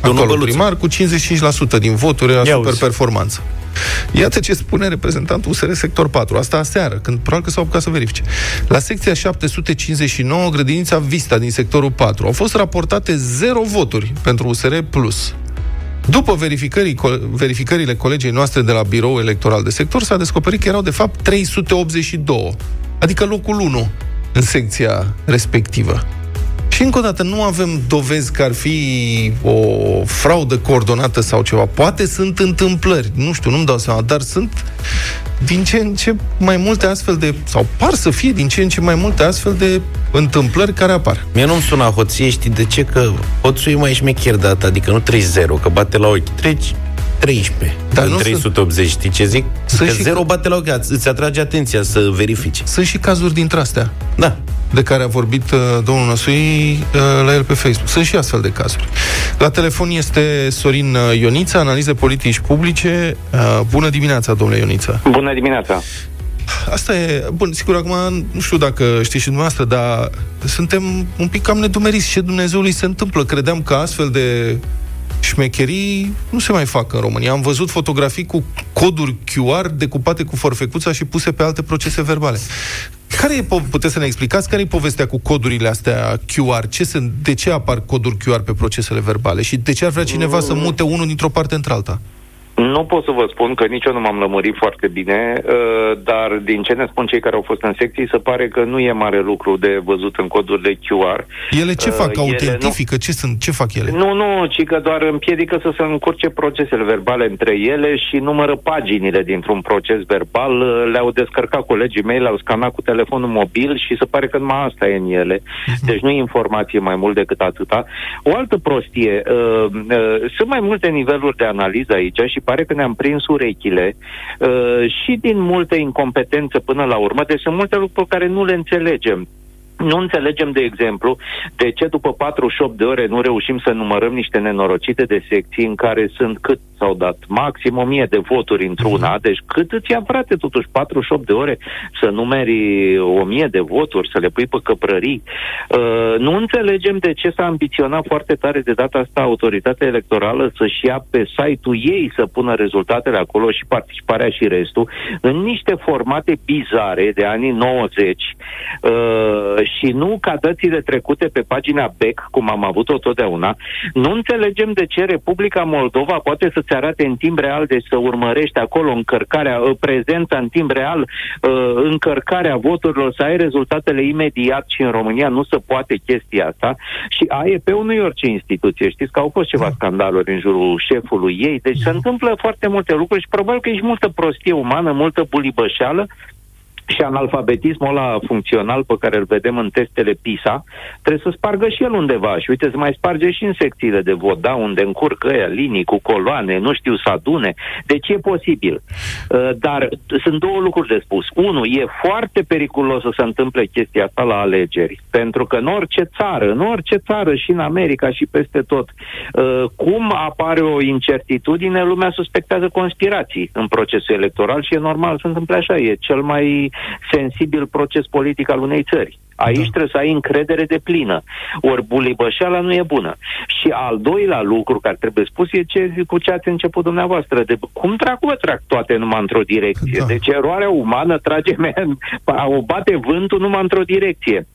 actualul Băluță. primar cu 55% din voturi la Ia super uzi. performanță. Iată ce spune reprezentantul USR sector 4. Asta aseară, când probabil că s-au apucat să verifice. La secția 759, grădinița Vista din sectorul 4, au fost raportate 0 voturi pentru USR+. Plus. După verificării, co- verificările colegii noastre de la birou electoral de sector, s-a descoperit că erau de fapt 382, adică locul 1 în secția respectivă. Și încă o dată, nu avem dovezi că ar fi o fraudă coordonată sau ceva. Poate sunt întâmplări, nu știu, nu-mi dau seama, dar sunt din ce în ce mai multe astfel de, sau par să fie din ce în ce mai multe astfel de întâmplări care apar. Mie nu-mi sună hoție, știi de ce? Că hoțul e mai șmecher data, adică nu 3-0, că bate la ochi. Treci 13. Dar Dar nu în 380, știi ce zic? Sunt că și 0 că- bate la ochi, îți îți atrage atenția să verifici. Sunt și cazuri dintre astea Da. de care a vorbit uh, domnul Năsui uh, la el pe Facebook. Sunt și astfel de cazuri. La telefon este Sorin uh, Ionița, analize politici publice. Uh, bună dimineața, domnule Ionița. Bună dimineața! Asta e, bun, sigur, acum nu știu dacă știți și dumneavoastră, dar suntem un pic cam nedumeriți ce Dumnezeului se întâmplă. Credeam că astfel de șmecherii nu se mai fac în România. Am văzut fotografii cu coduri QR decupate cu forfecuța și puse pe alte procese verbale. Care e, po- puteți să ne explicați, care e povestea cu codurile astea QR? Ce sunt, de ce apar coduri QR pe procesele verbale? Și de ce ar vrea cineva să mute unul dintr-o parte într-alta? Nu pot să vă spun că nici eu nu m-am lămurit foarte bine, uh, dar din ce ne spun cei care au fost în secții, se pare că nu e mare lucru de văzut în codurile QR. Ele ce Uh, fac? ele Autentifică? Ce sunt? Ce fac ele? Nu, nu, ci că doar împiedică să se încurce procesele verbale între ele și numără paginile dintr-un proces verbal. Uh, Le-au descărcat colegii mei, le-au scanat cu telefonul mobil și se pare că numai asta e în ele. Deci nu e informație mai mult decât atâta. O altă prostie. Uh, uh, sunt mai multe niveluri de analiză aici și pare că ne-am prins urechile uh, și din multă incompetență până la urmă. Deci sunt multe lucruri care nu le înțelegem. Nu înțelegem, de exemplu, de ce după 48 de ore nu reușim să numărăm niște nenorocite de secții în care sunt cât s-au dat maxim 1000 de voturi într-una, deci cât îți ia, frate, totuși 48 de ore să numeri 1000 de voturi, să le pui pe căprării. Uh, nu înțelegem de ce s-a ambiționat foarte tare de data asta autoritatea electorală să-și ia pe site-ul ei să pună rezultatele acolo și participarea și restul în niște formate bizare de anii 90 uh, și nu ca dățile trecute pe pagina BEC, cum am avut-o totdeauna, nu înțelegem de ce Republica Moldova poate să-ți arate în timp real, deci să urmărești acolo încărcarea, uh, prezența în timp real, uh, încărcarea voturilor, să ai rezultatele imediat și în România. Nu se poate chestia asta. Și AEP-ul nu e orice instituție. Știți că au fost ceva scandaluri în jurul șefului ei, deci se întâmplă foarte multe lucruri și probabil că e și multă prostie umană, multă bulibășeală și analfabetismul ăla funcțional pe care îl vedem în testele PISA, trebuie să spargă și el undeva. Și uite, se mai sparge și în secțiile de vot, da, unde încurcă ăia linii cu coloane, nu știu să adune. Deci e posibil. Uh, Dar sunt două lucruri de spus. Unu, e foarte periculos să se întâmple chestia asta la alegeri. Pentru că în orice țară, în orice țară și în America și peste tot, uh, cum apare o incertitudine, lumea suspectează conspirații în procesul electoral și e normal să se întâmple așa. E cel mai sensibil proces politic al unei țări. Aici da. trebuie să ai încredere de plină. Ori bulibășeala nu e bună. Și al doilea lucru care trebuie spus e ce, cu ce ați început dumneavoastră. De, cum dracu vă trag toate numai într-o direcție? Da. Da. Deci eroarea umană trage o bate vântul numai într-o direcție.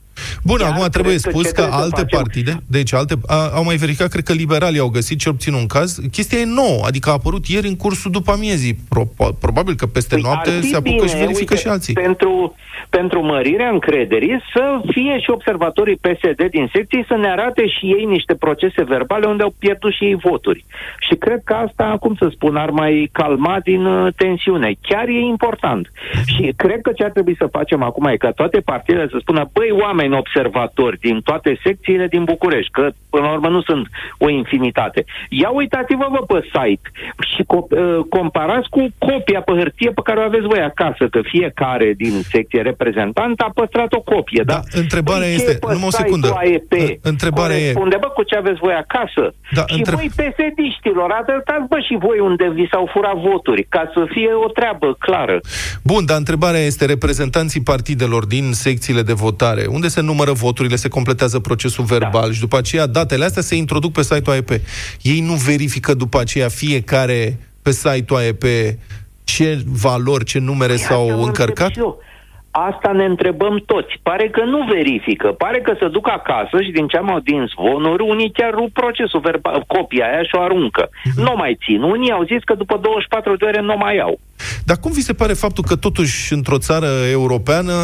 Bun, Iar acum cred trebuie că spus ce că trebuie să alte facem- partide, deci alte, a, au mai verificat, cred că liberalii au găsit cel puțin un caz. Chestia e nouă, adică a apărut ieri în cursul după amiezii. Pro, probabil că peste Păi noapte ar fi se apucă bine, și verifică uite, și alții. Pentru, pentru mărirea încrederii să fie și observatorii PSD din secții să ne arate și ei niște procese verbale unde au pierdut și ei voturi. Și cred că asta, cum să spun, ar mai calma din uh, tensiune. Chiar e important. Și cred că ce ar trebui să facem acum e ca toate partidele să spună, băi, oameni observatori din toate secțiile din București, că până la urmă nu sunt o infinitate. Ia uitați-vă vă pe site și co- uh, comparați cu copia pe hârtie pe care o aveți voi acasă, că fiecare din secție reprezentant a păstrat o copie, da? Da, întrebarea Păi ce este- e pe numai o site-ul secundă. AEP, În- întrebarea e- corespunde, bă, cu ce aveți voi acasă. Da, și întreb- voi, PSD-știlor, arătați, bă, și voi unde vi s-au furat voturi, ca să fie o treabă clară. Bun, dar întrebarea este reprezentanții partidelor din secțiile de votare, unde se numără voturile, se completează procesul verbal da. și după aceea datele astea se introduc pe site-ul AEP. Ei nu verifică după aceea fiecare pe site-ul AEP ce valori, ce numere păi s-au încărcat? Eu. Asta ne întrebăm toți. Pare că nu verifică. Pare că se duc acasă și din ce am audit zvonuri, unii chiar rup procesul verbal, copia aia și o aruncă. Mm-hmm. Nu mai țin. Unii au zis că după 24 de ore nu mai au. Dar cum vi se pare faptul că totuși într-o țară europeană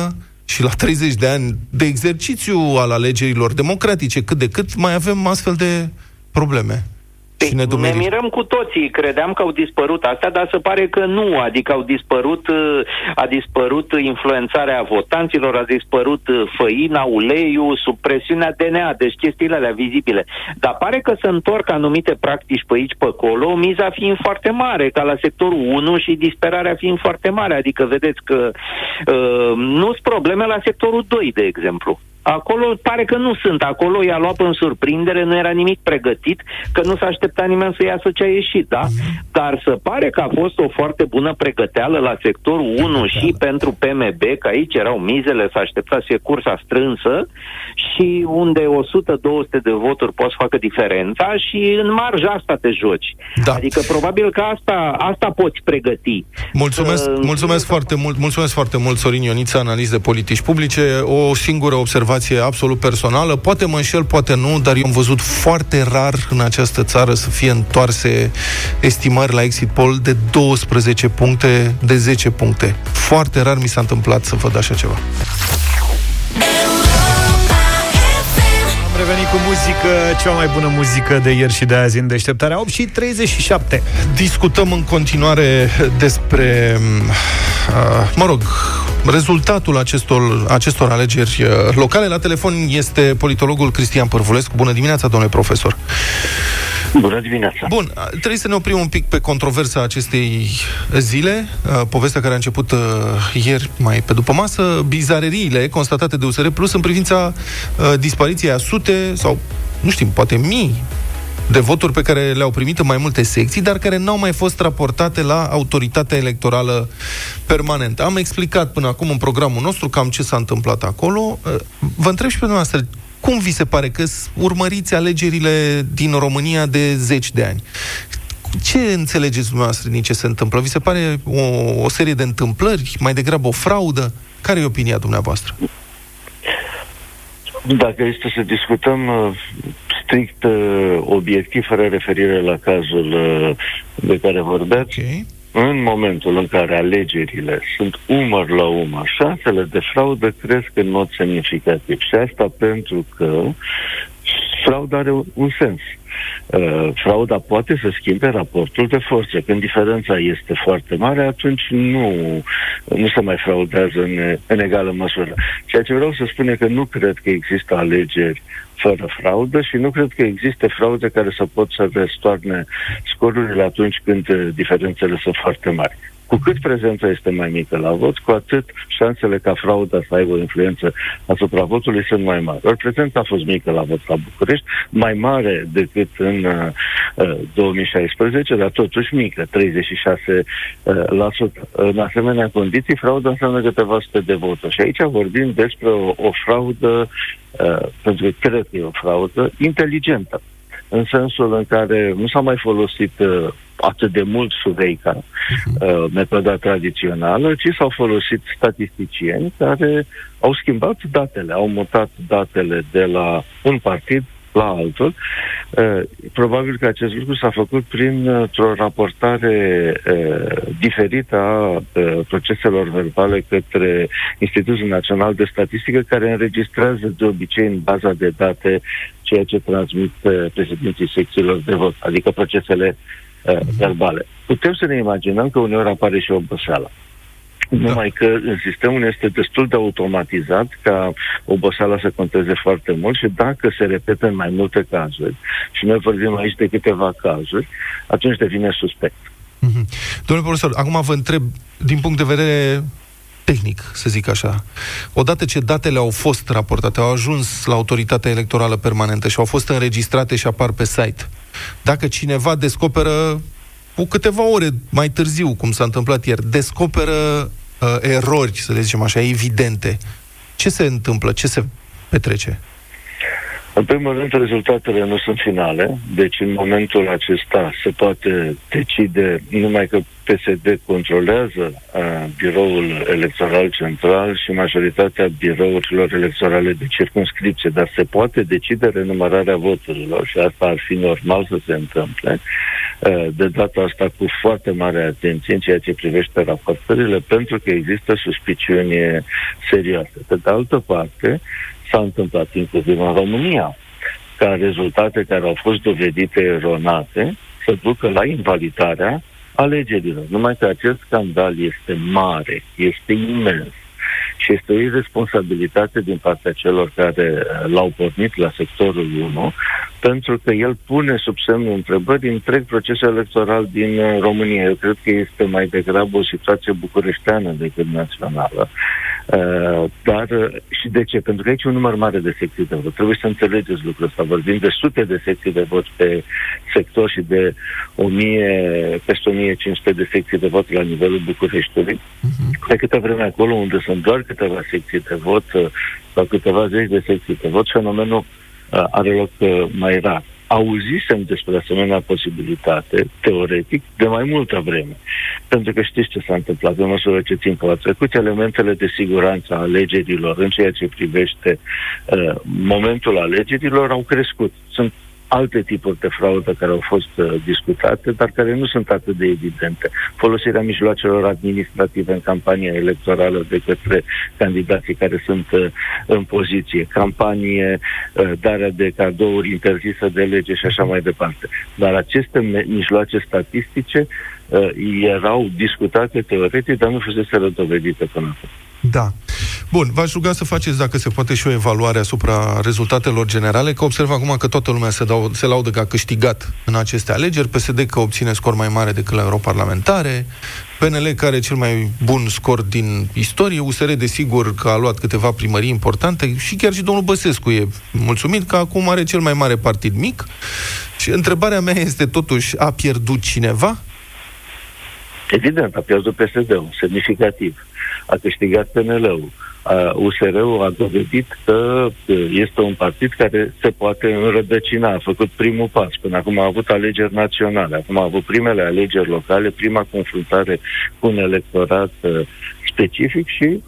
și la 30 de ani de exercițiu al alegerilor democratice, cât de cât mai avem astfel de probleme? Și Ne mirăm cu toții, credeam că au dispărut astea, dar se pare că nu, adică au dispărut, uh, a dispărut influențarea votanților, a dispărut uh, făina, uleiul, sub presiunea DNA, deci chestiile alea vizibile. Dar pare că se întorc anumite practici pe aici, pe acolo, miza fiind foarte mare, ca la sectorul 1 și disperarea fiind foarte mare, adică vedeți că uh, nu sunt probleme la sectorul 2, de exemplu. Acolo pare că nu sunt. Acolo i-a luat în surprindere, nu era nimic pregătit, că nu s-a așteptat nimeni să iasă ce a ieșit, da? Dar se pare că a fost o foarte bună pregăteală la sectorul 1 și pentru PMB, că aici erau mizele, s-a așteptat să fie cursa strânsă și unde 100-200 de voturi poți facă diferența și în marja asta te joci. Da. Adică probabil că asta, asta poți pregăti. Mulțumesc, uh, mulțumesc foarte mult, mulțumesc foarte mult, Sorin Ionița, analiz de politici publice. O singură observație observație absolut personală, poate mă înșel, poate nu, dar eu am văzut foarte rar în această țară să fie întoarse estimări la exit poll de 12 puncte, de 10 puncte. Foarte rar mi s-a întâmplat să văd așa ceva. Am revenit cu muzică, cea mai bună muzică de ieri și de azi în deșteptarea 8 și 37. Discutăm în continuare despre, uh, mă rog, rezultatul acestor, acestor alegeri uh, locale. La telefon este politologul Cristian Părvulescu. Bună dimineața, domnule profesor! Bună dimineața! Bun, trebuie să ne oprim un pic pe controversa acestei zile, uh, povestea care a început uh, ieri mai pe după masă, bizareriile constatate de USR Plus în privința dispariției a sute sau, nu știm, poate mii de voturi pe care le-au primit în mai multe secții, dar care n-au mai fost raportate la autoritatea electorală permanentă. Am explicat până acum în programul nostru cam ce s-a întâmplat acolo. Vă întreb și pe dumneavoastră, cum vi se pare că urmăriți alegerile din România de zeci de ani? Ce înțelegeți dumneavoastră din ce se întâmplă? Vi se pare o, o serie de întâmplări, mai degrabă o fraudă? Care e opinia dumneavoastră? Dacă este să discutăm uh, strict uh, obiectiv, fără referire la cazul uh, de care vorbeați, okay. în momentul în care alegerile sunt umăr la umăr, șansele de fraudă cresc în mod semnificativ. Și asta pentru că frauda are un sens. Uh, frauda poate să schimbe raportul de forțe. Când diferența este foarte mare, atunci nu, nu se mai fraudează în, în egală măsură. Ceea ce vreau să spun e că nu cred că există alegeri fără fraudă și nu cred că există fraude care să pot să restoarne scorurile atunci când diferențele sunt foarte mari. Cu cât prezența este mai mică la vot, cu atât șansele ca frauda să aibă o influență asupra votului sunt mai mari. Ori prezența a fost mică la vot la București, mai mare decât în uh, 2016, dar totuși mică, 36%. Uh, în asemenea condiții, frauda înseamnă câteva sute de voturi. Și aici vorbim despre o, o fraudă, uh, pentru că cred că e o fraudă, inteligentă în sensul în care nu s-a mai folosit uh, atât de mult Suveica, uh, metoda tradițională, ci s-au folosit statisticieni care au schimbat datele, au mutat datele de la un partid la altul. Uh, probabil că acest lucru s-a făcut printr-o raportare uh, diferită a uh, proceselor verbale către Institutul Național de Statistică, care înregistrează de obicei în baza de date ceea ce transmit uh, președinții secțiilor de vot, adică procesele uh, verbale. Putem să ne imaginăm că uneori apare și oboseala. Da. Numai că în sistemul este destul de automatizat ca oboseala să conteze foarte mult și dacă se repetă în mai multe cazuri, și noi vorbim aici de câteva cazuri, atunci devine suspect. Mm-hmm. Domnule profesor, acum vă întreb, din punct de vedere tehnic, să zic așa. Odată ce datele au fost raportate, au ajuns la autoritatea electorală permanentă și au fost înregistrate și apar pe site, dacă cineva descoperă cu câteva ore mai târziu, cum s-a întâmplat ieri, descoperă uh, erori, să le zicem așa, evidente, ce se întâmplă? Ce se petrece? În primul rând, rezultatele nu sunt finale, deci în momentul acesta se poate decide numai că PSD controlează uh, biroul electoral central și majoritatea birourilor electorale de circunscripție, dar se poate decide renumărarea voturilor și asta ar fi normal să se întâmple. Uh, de data asta cu foarte mare atenție în ceea ce privește raportările, pentru că există suspiciuni serioase. Pe de altă parte, s-a întâmplat inclusiv în România, ca rezultate care au fost dovedite eronate să ducă la invalidarea alegerilor. Numai că acest scandal este mare, este imens și este o irresponsabilitate din partea celor care uh, l-au pornit la sectorul 1, pentru că el pune sub semnul întrebării întreg procesul electoral din uh, România. Eu cred că este mai degrabă o situație bucureșteană decât națională. Uh, dar și de ce? Pentru că aici e un număr mare de secții de vot. Trebuie să înțelegeți lucrul ăsta. Vorbim de sute de secții de vot pe sector și de 1000, peste 1500 de secții de vot la nivelul Bucureștiului. Uh-huh. De câte vreme acolo unde sunt doar câteva secții de vot uh, sau câteva zeci de secții de vot, fenomenul uh, are loc uh, mai rar. Auzisem despre asemenea posibilitate, teoretic, de mai multă vreme. Pentru că știți ce s-a întâmplat în măsură ce timpul a trecut, elementele de siguranță a alegerilor în ceea ce privește uh, momentul alegerilor au crescut. Sunt alte tipuri de fraudă care au fost uh, discutate, dar care nu sunt atât de evidente. Folosirea mijloacelor administrative în campania electorală de către candidații care sunt uh, în poziție, campanie, uh, darea de cadouri interzisă de lege și așa mai departe. Dar aceste mijloace statistice uh, erau discutate teoretic, dar nu fusese dovedite până acum. Da. Bun, v-aș ruga să faceți, dacă se poate, și o evaluare asupra rezultatelor generale, că observ acum că toată lumea se, dau, se laudă că a câștigat în aceste alegeri, PSD că obține scor mai mare decât la europarlamentare, PNL care are cel mai bun scor din istorie, USR desigur că a luat câteva primării importante și chiar și domnul Băsescu e mulțumit că acum are cel mai mare partid mic. Și întrebarea mea este totuși, a pierdut cineva? Evident, a pierdut PSD-ul, semnificativ. A câștigat PNL-ul. USR-ul a dovedit că este un partid care se poate înrădăcina. A făcut primul pas. Până acum a avut alegeri naționale, acum a avut primele alegeri locale, prima confruntare cu un electorat specific și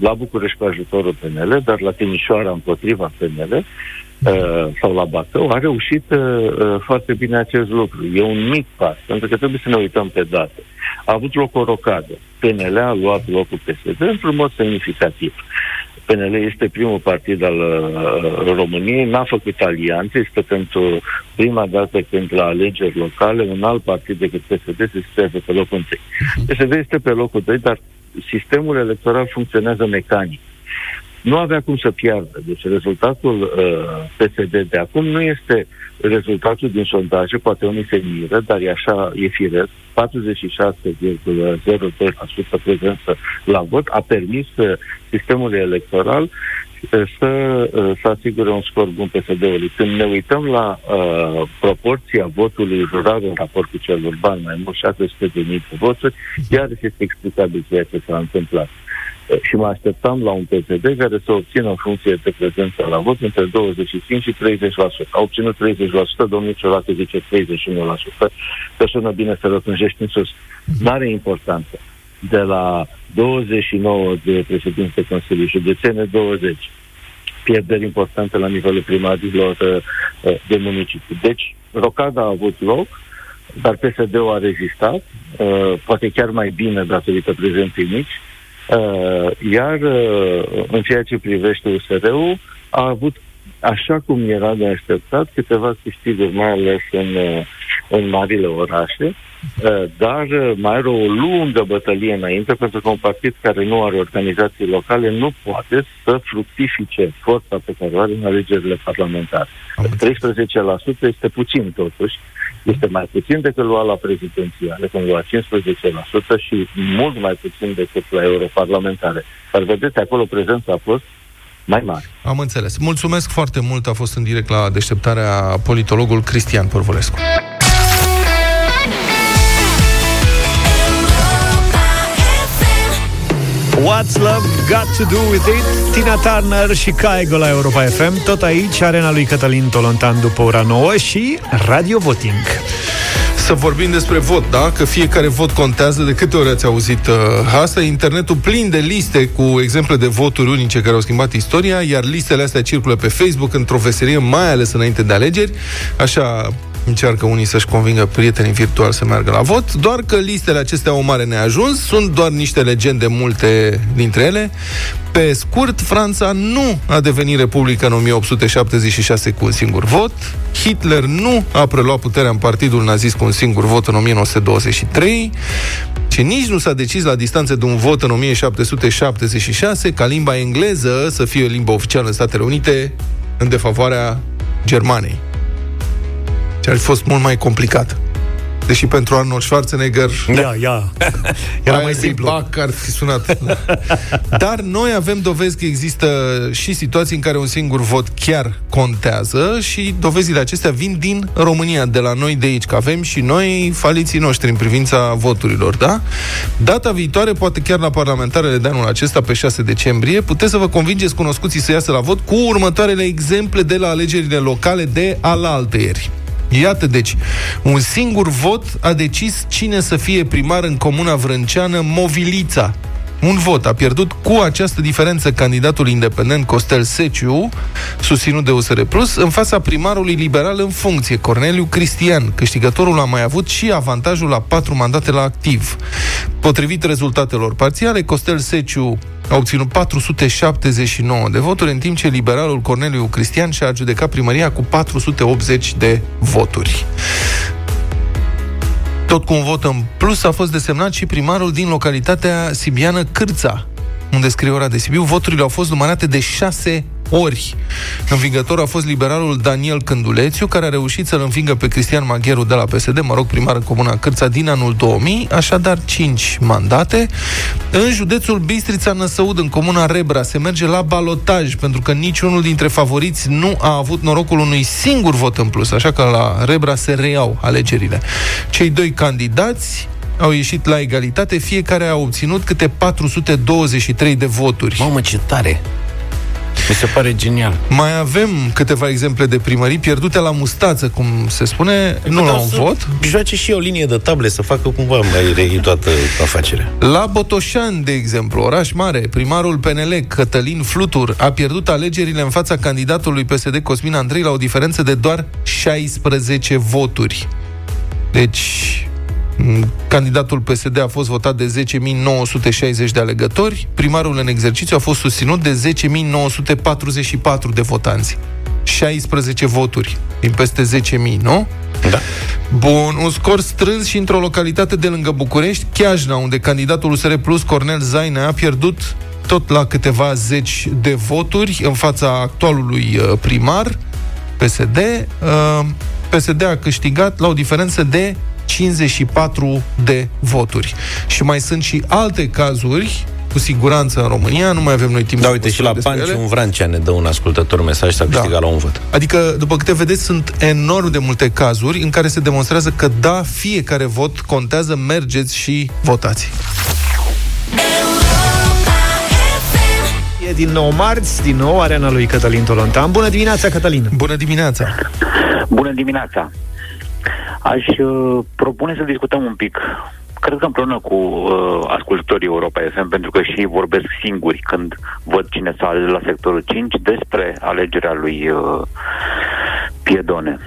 la București cu ajutorul PNL, dar la Timișoara împotriva PNL, sau la Bacău, a reușit foarte bine acest lucru. E un mic pas, pentru că trebuie să ne uităm pe date. A avut loc o rocadă. PNL a luat locul PSD într-un mod semnificativ. PNL este primul partid al uh, României, n-a făcut alianțe, este pentru prima dată când la alegeri locale un alt partid decât PSD se situează pe locul întâi. PSD este pe locul 2, dar sistemul electoral funcționează mecanic nu avea cum să piardă. Deci rezultatul uh, PSD de acum nu este rezultatul din sondaje, poate unii se miră, dar e așa, e firesc, 46,02% prezență la vot a permis uh, sistemul electoral uh, să, uh, să asigure un scor bun PSD-ului. Când ne uităm la uh, proporția votului rural în raport cu cel urban, mai mult 600 de mii de voturi, iar este explicabil ceea ce s-a întâmplat. Uh, și mă așteptam la un PSD care să obțină în funcție de prezență la vot între 25 și 30%. A obținut 30%, domnul Ciolacă zice 31%, că sună bine să rătânjești în sus. N-are importanță. De la 29 de președinți de Consiliu Județene, 20 pierderi importante la nivelul primarilor uh, de municipii. Deci, rocada a avut loc, dar PSD-ul a rezistat, uh, poate chiar mai bine datorită prezenței mici, Uh, iar uh, în ceea ce privește USR-ul, a avut, așa cum era de așteptat, câteva câștiguri, mai ales în, uh, în marile orașe, uh, dar uh, mai are o lungă bătălie înainte, pentru că un partid care nu are organizații locale nu poate să fructifice forța pe care o are în alegerile parlamentare. 13% este puțin, totuși, este mai puțin decât lua la prezidențiale, când lua 15% și mult mai puțin decât la europarlamentare. Dar vedeți, acolo prezența a fost mai mare. Am înțeles. Mulțumesc foarte mult. A fost în direct la deșteptarea politologul Cristian Părvulescu. What's Love Got To Do With It Tina Turner și Caigo la Europa FM Tot aici, arena lui Cătălin Tolontan după ora 9 și Radio Voting să vorbim despre vot, da? Că fiecare vot contează. De câte ori ați auzit uh, asta? Internetul plin de liste cu exemple de voturi unice care au schimbat istoria, iar listele astea circulă pe Facebook într-o veselie, mai ales înainte de alegeri. Așa încearcă unii să-și convingă prietenii virtuali să meargă la vot, doar că listele acestea au mare neajuns, sunt doar niște legende multe dintre ele. Pe scurt, Franța nu a devenit republică în 1876 cu un singur vot, Hitler nu a preluat puterea în partidul nazist cu un singur vot în 1923, și nici nu s-a decis la distanță de un vot în 1776 ca limba engleză să fie limba oficială în Statele Unite în defavoarea Germanei ce ar fi fost mult mai complicat. Deși pentru Arnold Schwarzenegger Ia, ia Era mai simplu Bac ar fi sunat Dar noi avem dovezi că există Și situații în care un singur vot chiar contează Și dovezile acestea vin din România De la noi de aici Că avem și noi faliții noștri În privința voturilor, da? Data viitoare, poate chiar la parlamentarele de anul acesta Pe 6 decembrie Puteți să vă convingeți cunoscuții să iasă la vot Cu următoarele exemple de la alegerile locale De alaltăieri Iată, deci, un singur vot a decis cine să fie primar în comuna vrânceană Movilița. Un vot a pierdut cu această diferență candidatul independent Costel Seciu, susținut de USR Plus, în fața primarului liberal în funcție, Corneliu Cristian. Câștigătorul a mai avut și avantajul la patru mandate la activ. Potrivit rezultatelor parțiale, Costel Seciu a obținut 479 de voturi, în timp ce liberalul Corneliu Cristian și-a adjudecat primăria cu 480 de voturi. Tot cu un vot în plus a fost desemnat și primarul din localitatea sibiană Cârța, unde scrie ora de Sibiu. Voturile au fost numărate de șase ori. Învingător a fost liberalul Daniel Cândulețiu, care a reușit să-l învingă pe Cristian Magheru de la PSD, mă rog, primar în Comuna Cârța din anul 2000, așadar 5 mandate. În județul Bistrița Năsăud, în Comuna Rebra, se merge la balotaj, pentru că niciunul dintre favoriți nu a avut norocul unui singur vot în plus, așa că la Rebra se reiau alegerile. Cei doi candidați au ieșit la egalitate, fiecare a obținut câte 423 de voturi. Mamă, ce tare! Mi se pare genial. Mai avem câteva exemple de primării pierdute la mustață, cum se spune, Păi nu la un vot. Joace și o linie de table să facă cumva mai rei toată afacerea. La Botoșan, de exemplu, oraș mare, primarul PNL, Cătălin Flutur, a pierdut alegerile în fața candidatului PSD Cosmin Andrei la o diferență de doar 16 voturi. Deci, m, candidatul PSD a fost votat de 10.960 de alegători, primarul în exercițiu a fost susținut de 10.944 de votanți. 16 voturi din peste 10.000, nu? Da. Bun, un scor strâns și într-o localitate de lângă București, Chiajna, unde candidatul USR Plus, Cornel Zaina, a pierdut tot la câteva zeci de voturi în fața actualului uh, primar PSD. Uh, PSD a câștigat la o diferență de 54 de voturi. Și mai sunt și alte cazuri cu siguranță în România, nu mai avem noi timp Da, să uite, și postăm la despre Panci ele. un Vrancea ne dă un ascultător mesaj să a câștigat la un vot. Adică, după câte vedeți, sunt enorm de multe cazuri în care se demonstrează că da, fiecare vot contează, mergeți și votați. E din nou marți, din nou arena lui Cătălin Tolontan Bună dimineața, Cătălin Bună dimineața! Bună dimineața! Aș uh, propune să discutăm un pic, cred că împreună cu uh, ascultătorii Europa FM, pentru că și ei vorbesc singuri când văd cine s-a ales la sectorul 5, despre alegerea lui uh, Piedone.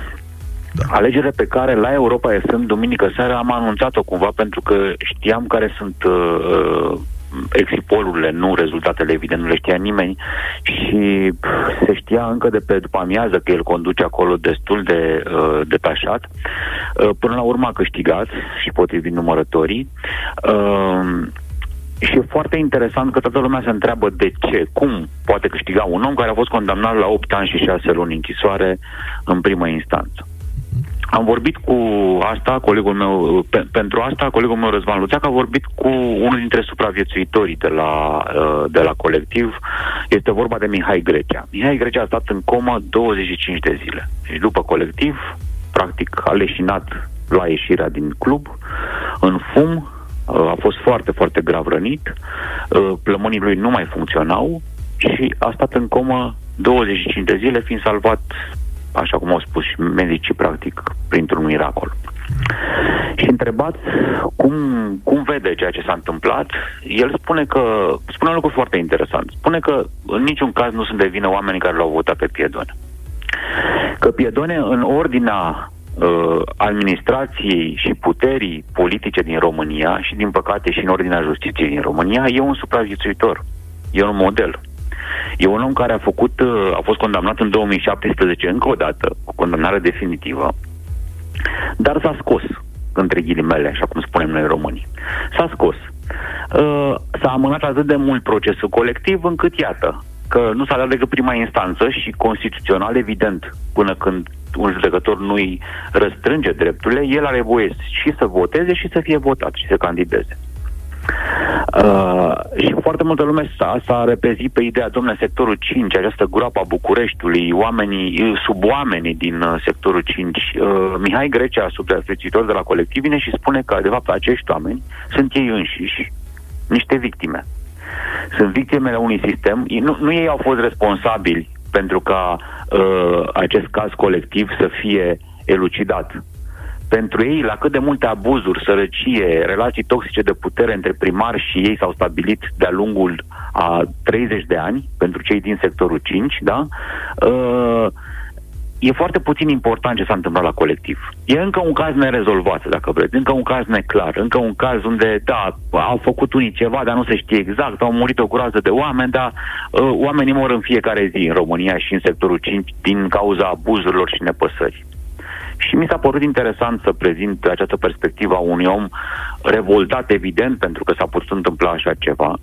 Da. Alegerea pe care la Europa FM, duminică seara, am anunțat-o cumva pentru că știam care sunt uh, uh, exipolurile, nu rezultatele, evident, nu le știa nimeni și pf, se știa încă de pe după amiază că el conduce acolo destul de uh, detașat. Uh, până la urmă a câștigat și potrivit numărătorii. Uh, și e foarte interesant că toată lumea se întreabă de ce, cum poate câștiga un om care a fost condamnat la 8 ani și 6 luni închisoare în primă instanță. Am vorbit cu asta, colegul meu, pe, pentru asta, colegul meu Răzvan Luțeac a vorbit cu unul dintre supraviețuitorii de la, uh, de la colectiv. Este vorba de Mihai Grecea. Mihai Grecea a stat în comă 25 de zile. Și după colectiv, practic, a leșinat la ieșirea din club, în fum, uh, a fost foarte, foarte grav rănit, uh, plămânii lui nu mai funcționau și a stat în comă 25 de zile, fiind salvat, așa cum au spus și medicii, practic, printr-un miracol. Și întrebat cum, cum vede ceea ce s-a întâmplat, el spune că spune un lucru foarte interesant. Spune că în niciun caz nu sunt de vină oamenii care l-au votat pe Piedone. Că Piedone, în ordinea uh, administrației și puterii politice din România și, din păcate, și în ordinea justiției din România, e un supraviețuitor. E un model. E un om care a făcut, uh, a fost condamnat în 2017 încă o dată, cu condamnare definitivă, dar s-a scos, între ghilimele, așa cum spunem noi românii. S-a scos. Uh, s-a amânat atât de mult procesul colectiv încât, iată, că nu s-a dat decât prima instanță și constituțional, evident, până când un judecător nu-i răstrânge drepturile, el are voie și să voteze și să fie votat și să candideze. Uh, și foarte multă lume s-a, s-a repezit pe ideea, domnule, sectorul 5, această groapă a Bucureștiului, oamenii, sub oamenii din uh, sectorul 5. Uh, Mihai Grecea, supraviețuitor de la colectiv, vine și spune că, de fapt, acești oameni sunt ei înșiși niște victime. Sunt victimele unui sistem, nu, nu ei au fost responsabili pentru ca uh, acest caz colectiv să fie elucidat pentru ei, la cât de multe abuzuri, sărăcie, relații toxice de putere între primari și ei s-au stabilit de-a lungul a 30 de ani, pentru cei din sectorul 5, da? Uh, e foarte puțin important ce s-a întâmplat la colectiv. E încă un caz nerezolvat, dacă vreți, încă un caz neclar, încă un caz unde, da, au făcut unii ceva, dar nu se știe exact, au murit o groază de oameni, dar uh, oamenii mor în fiecare zi în România și în sectorul 5 din cauza abuzurilor și nepăsării. Și mi s-a părut interesant să prezint această perspectivă a unui om revoltat, evident, pentru că s-a putut întâmpla așa ceva,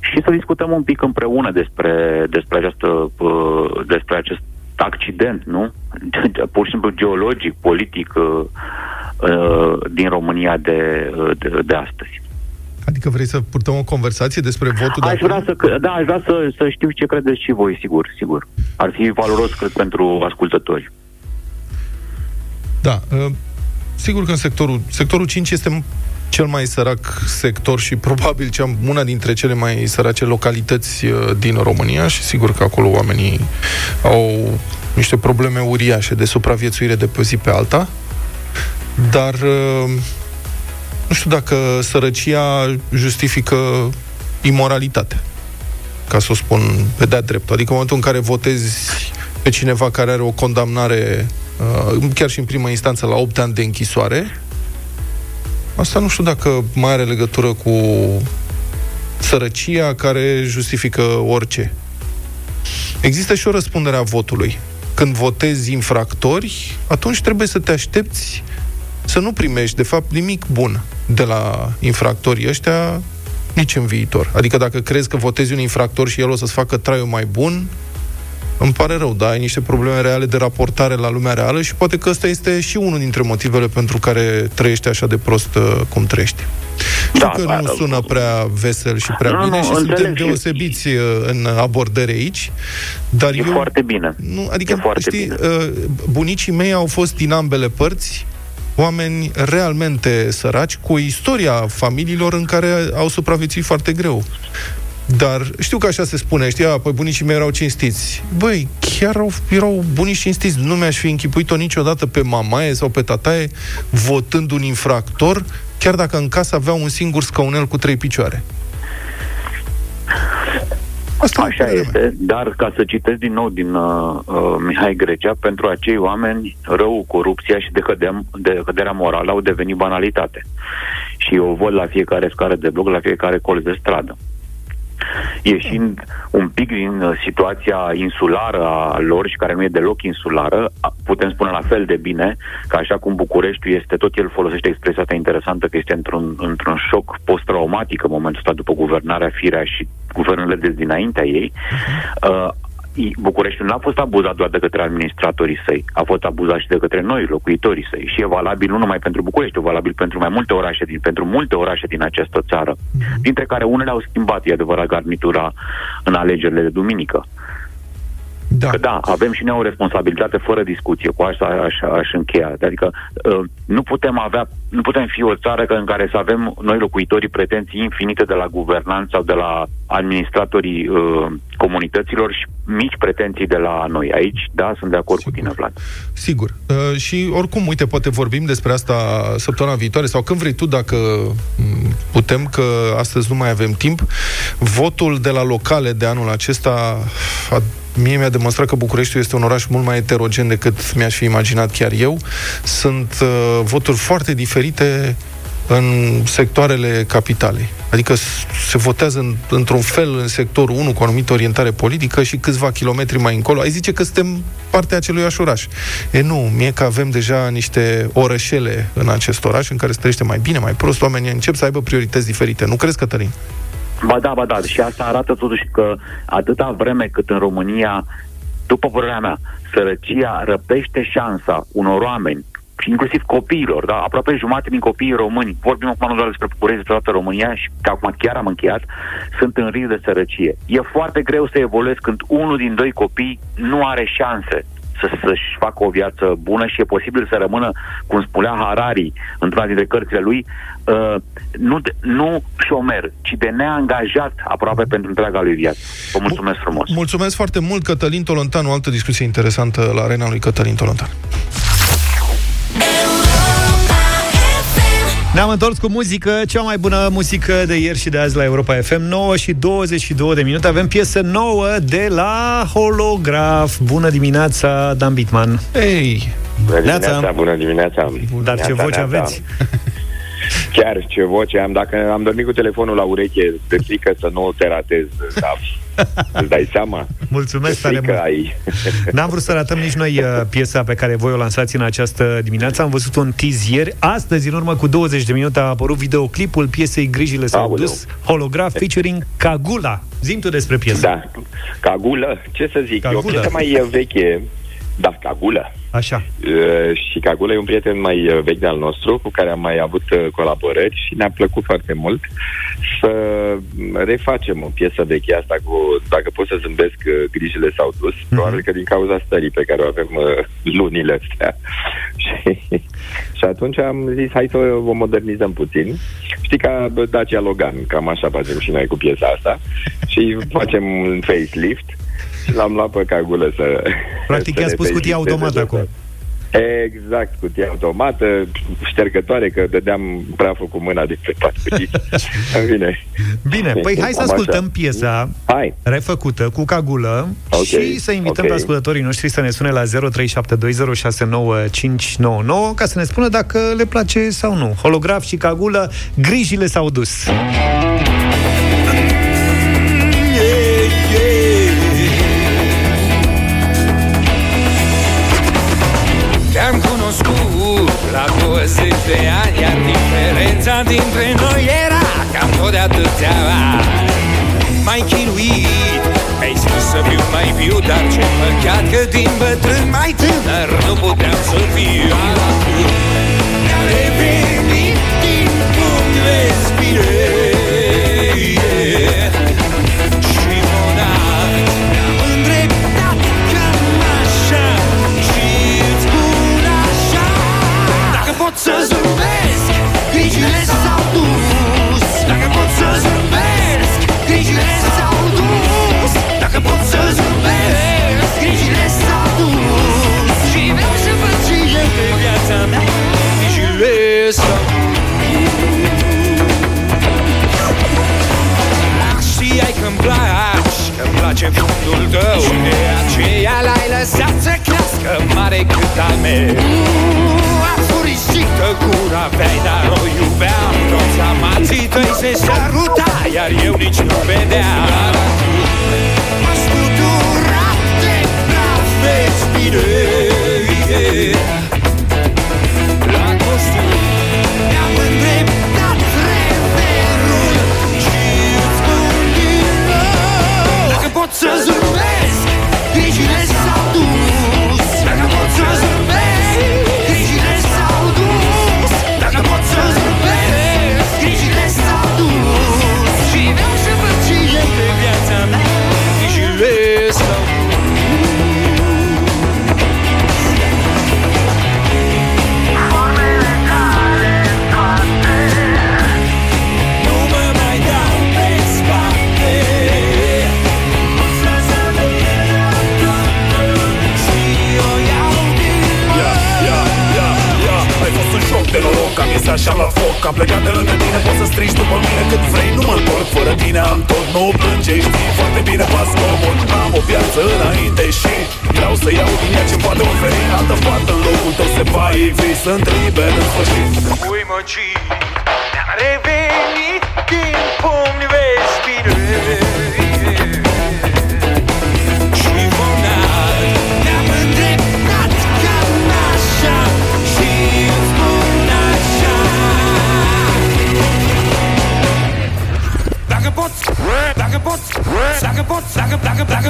și să discutăm un pic împreună despre, despre, această, uh, despre acest accident, nu? Pur și simplu geologic, politic uh, uh, din România de, de, de astăzi. Adică vrei să purtăm o conversație despre votul aș de vrea să, Da, aș vrea să, să știu ce credeți și voi, sigur, sigur. Ar fi valoros, cred, pentru ascultători. Da. Uh, sigur că în sectorul, sectorul 5 este cel mai sărac sector și probabil cea, una dintre cele mai sărace localități uh, din România și sigur că acolo oamenii au niște probleme uriașe de supraviețuire de pe zi pe alta, dar uh, nu știu dacă sărăcia justifică imoralitate, ca să o spun pe de drept. Adică în momentul în care votezi pe cineva care are o condamnare Uh, chiar și în prima instanță, la 8 ani de închisoare. Asta nu știu dacă mai are legătură cu sărăcia care justifică orice. Există și o răspundere a votului. Când votezi infractori, atunci trebuie să te aștepți să nu primești, de fapt, nimic bun de la infractorii ăștia nici în viitor. Adică dacă crezi că votezi un infractor și el o să-ți facă traiul mai bun, îmi pare rău, da, ai niște probleme reale de raportare la lumea reală și poate că ăsta este și unul dintre motivele pentru care trăiești așa de prost uh, cum trăiești. Știu da, că da, nu da. sună prea vesel și prea nu, bine nu, și suntem deosebiți și... Uh, în abordare aici, dar e eu... foarte bine. Nu, adică, e foarte știi, bine. Uh, bunicii mei au fost din ambele părți oameni realmente săraci, cu istoria familiilor în care au supraviețuit foarte greu. Dar știu că așa se spune, știi, păi bunicii mei erau cinstiți. Băi, chiar au, erau bunici cinstiți. Nu mi-aș fi închipuit-o niciodată pe mamaie sau pe tataie votând un infractor, chiar dacă în casă avea un singur scaunel cu trei picioare. Asta Așa este, mea. dar ca să citesc din nou din uh, uh, Mihai Grecea, pentru acei oameni rău, corupția și decăderea, decăderea morală au devenit banalitate. Și o văd la fiecare scară de bloc, la fiecare colț de stradă ieșind un pic din uh, situația insulară a lor și care nu e deloc insulară, putem spune la fel de bine că așa cum Bucureștiul este, tot el folosește expresia asta interesantă că este într-un, într-un șoc post-traumatic în momentul ăsta după guvernarea Firea și guvernele de dinaintea ei, uh-huh. Uh, Bucureștiul nu a fost abuzat doar de către administratorii săi, a fost abuzat și de către noi, locuitorii săi. Și e valabil nu numai pentru București, e valabil pentru mai multe orașe din, pentru multe orașe din această țară, mhm. dintre care unele au schimbat, e adevărat, garnitura în alegerile de duminică. Da. Că da, avem și noi o responsabilitate fără discuție, cu asta aș, aș încheia. Adică uh, nu putem avea, nu putem fi o țară în care să avem noi locuitorii pretenții infinite de la guvernanți sau de la administratorii uh, comunităților și mici pretenții de la noi. Aici, da, sunt de acord Sigur. cu tine, Vlad. Sigur. Uh, și oricum, uite, poate vorbim despre asta săptămâna viitoare sau când vrei tu, dacă mm, putem, că astăzi nu mai avem timp. Votul de la locale de anul acesta a mie mi-a demonstrat că Bucureștiul este un oraș mult mai heterogen decât mi-aș fi imaginat chiar eu. Sunt uh, voturi foarte diferite în sectoarele capitalei. Adică se votează în, într-un fel în sectorul 1 cu o anumită orientare politică și câțiva kilometri mai încolo. Ai zice că suntem partea acelui oraș. E nu, mie că avem deja niște orășele în acest oraș în care se trăiește mai bine, mai prost, oamenii încep să aibă priorități diferite. Nu crezi, Cătălin? Ba da, ba da. Și asta arată totuși că atâta vreme cât în România, după părerea mea, sărăcia răpește șansa unor oameni și inclusiv copiilor, da? aproape jumate din copiii români, vorbim acum nu doar despre București, despre toată România și că acum chiar am încheiat, sunt în risc de sărăcie. E foarte greu să evoluezi când unul din doi copii nu are șanse să, să-și facă o viață bună și e posibil să rămână, cum spunea Harari într-una dintre cărțile lui, uh, nu, de, nu șomer, ci de neangajat aproape pentru întreaga lui viață. Vă mulțumesc frumos! Mulțumesc foarte mult, Cătălin Tolontan, o altă discuție interesantă la arena lui Cătălin Tolontan. Ne-am întors cu muzică, cea mai bună muzică de ieri și de azi la Europa FM 9 și 22 de minute. Avem piesă nouă de la Holograf. Bună dimineața, Dan Bitman. Hei! Bună dimineața, bună dimineața. Dar ce voce aveți? Chiar ce voce am, dacă am dormit cu telefonul la ureche, de frică să nu te ratez, da. Îți dai seama? Mulțumesc tare mult. Ai. N-am vrut să ratăm nici noi uh, piesa pe care voi o lansați în această dimineață. Am văzut un tease ieri. Astăzi, în urmă cu 20 de minute, a apărut videoclipul piesei Grijile s-au Aoleu. dus, holograf featuring Cagula. Zim tu despre piesă. Da. Cagula, ce să zic, Cagula. e o piesă mai veche. Da, Cagula. Așa. Uh, și Cagula e un prieten mai uh, vechi de-al nostru, cu care am mai avut uh, colaborări și ne-a plăcut foarte mult să refacem o piesă veche asta cu Dacă pot să zâmbesc, grijile s-au dus. Mm-hmm. Probabil că din cauza stării pe care o avem lunile astea. și, și atunci am zis, hai să o modernizăm puțin. Știi ca Dacia Logan, cam așa facem și noi cu piesa asta. și facem un facelift L-am luat pe cagulă să... Practic i-a spus cutia automată acum. Exact, cutia automată, ștergătoare, că dădeam praful cu mâna de pe paturici. Bine. Bine, păi hai să ascultăm așa. piesa hai. refăcută cu cagulă okay. și să invităm okay. pe ascultătorii noștri să ne sune la 0372069599 ca să ne spună dacă le place sau nu. Holograf și cagulă, grijile s-au dus. La 20 de ani Iar diferența dintre noi era cam tot de atâția ani. Mai chinuit, ai spus să fiu mai viu Dar ce păcat că din bătrân mai tânăr Nu puteam să fiu. Mi-a revenit din punct respire Grijile s-au dus Știai că-mi place Că-mi place fundul tău. Și de aceea l-ai lăsat să crească Mare cât al meu furisită gura aveai, dar o iubeam. Toți amații tăi se săruta, iar eu nici nu vedeam. M-a scuturat de praf, vezi bine Că am plecat de lângă tine Poți să strigi după mine. Cât vrei Nu mă întorc fără tine Am tot, nu plânge Știi? Foarte bine pas comod Am o viață înainte și Vreau să iau din ea ce poate oferi. Altă fată în locul tău se va ivi Sunt liber în sfârșit. Ui mă ci Am revenit din pomni vestire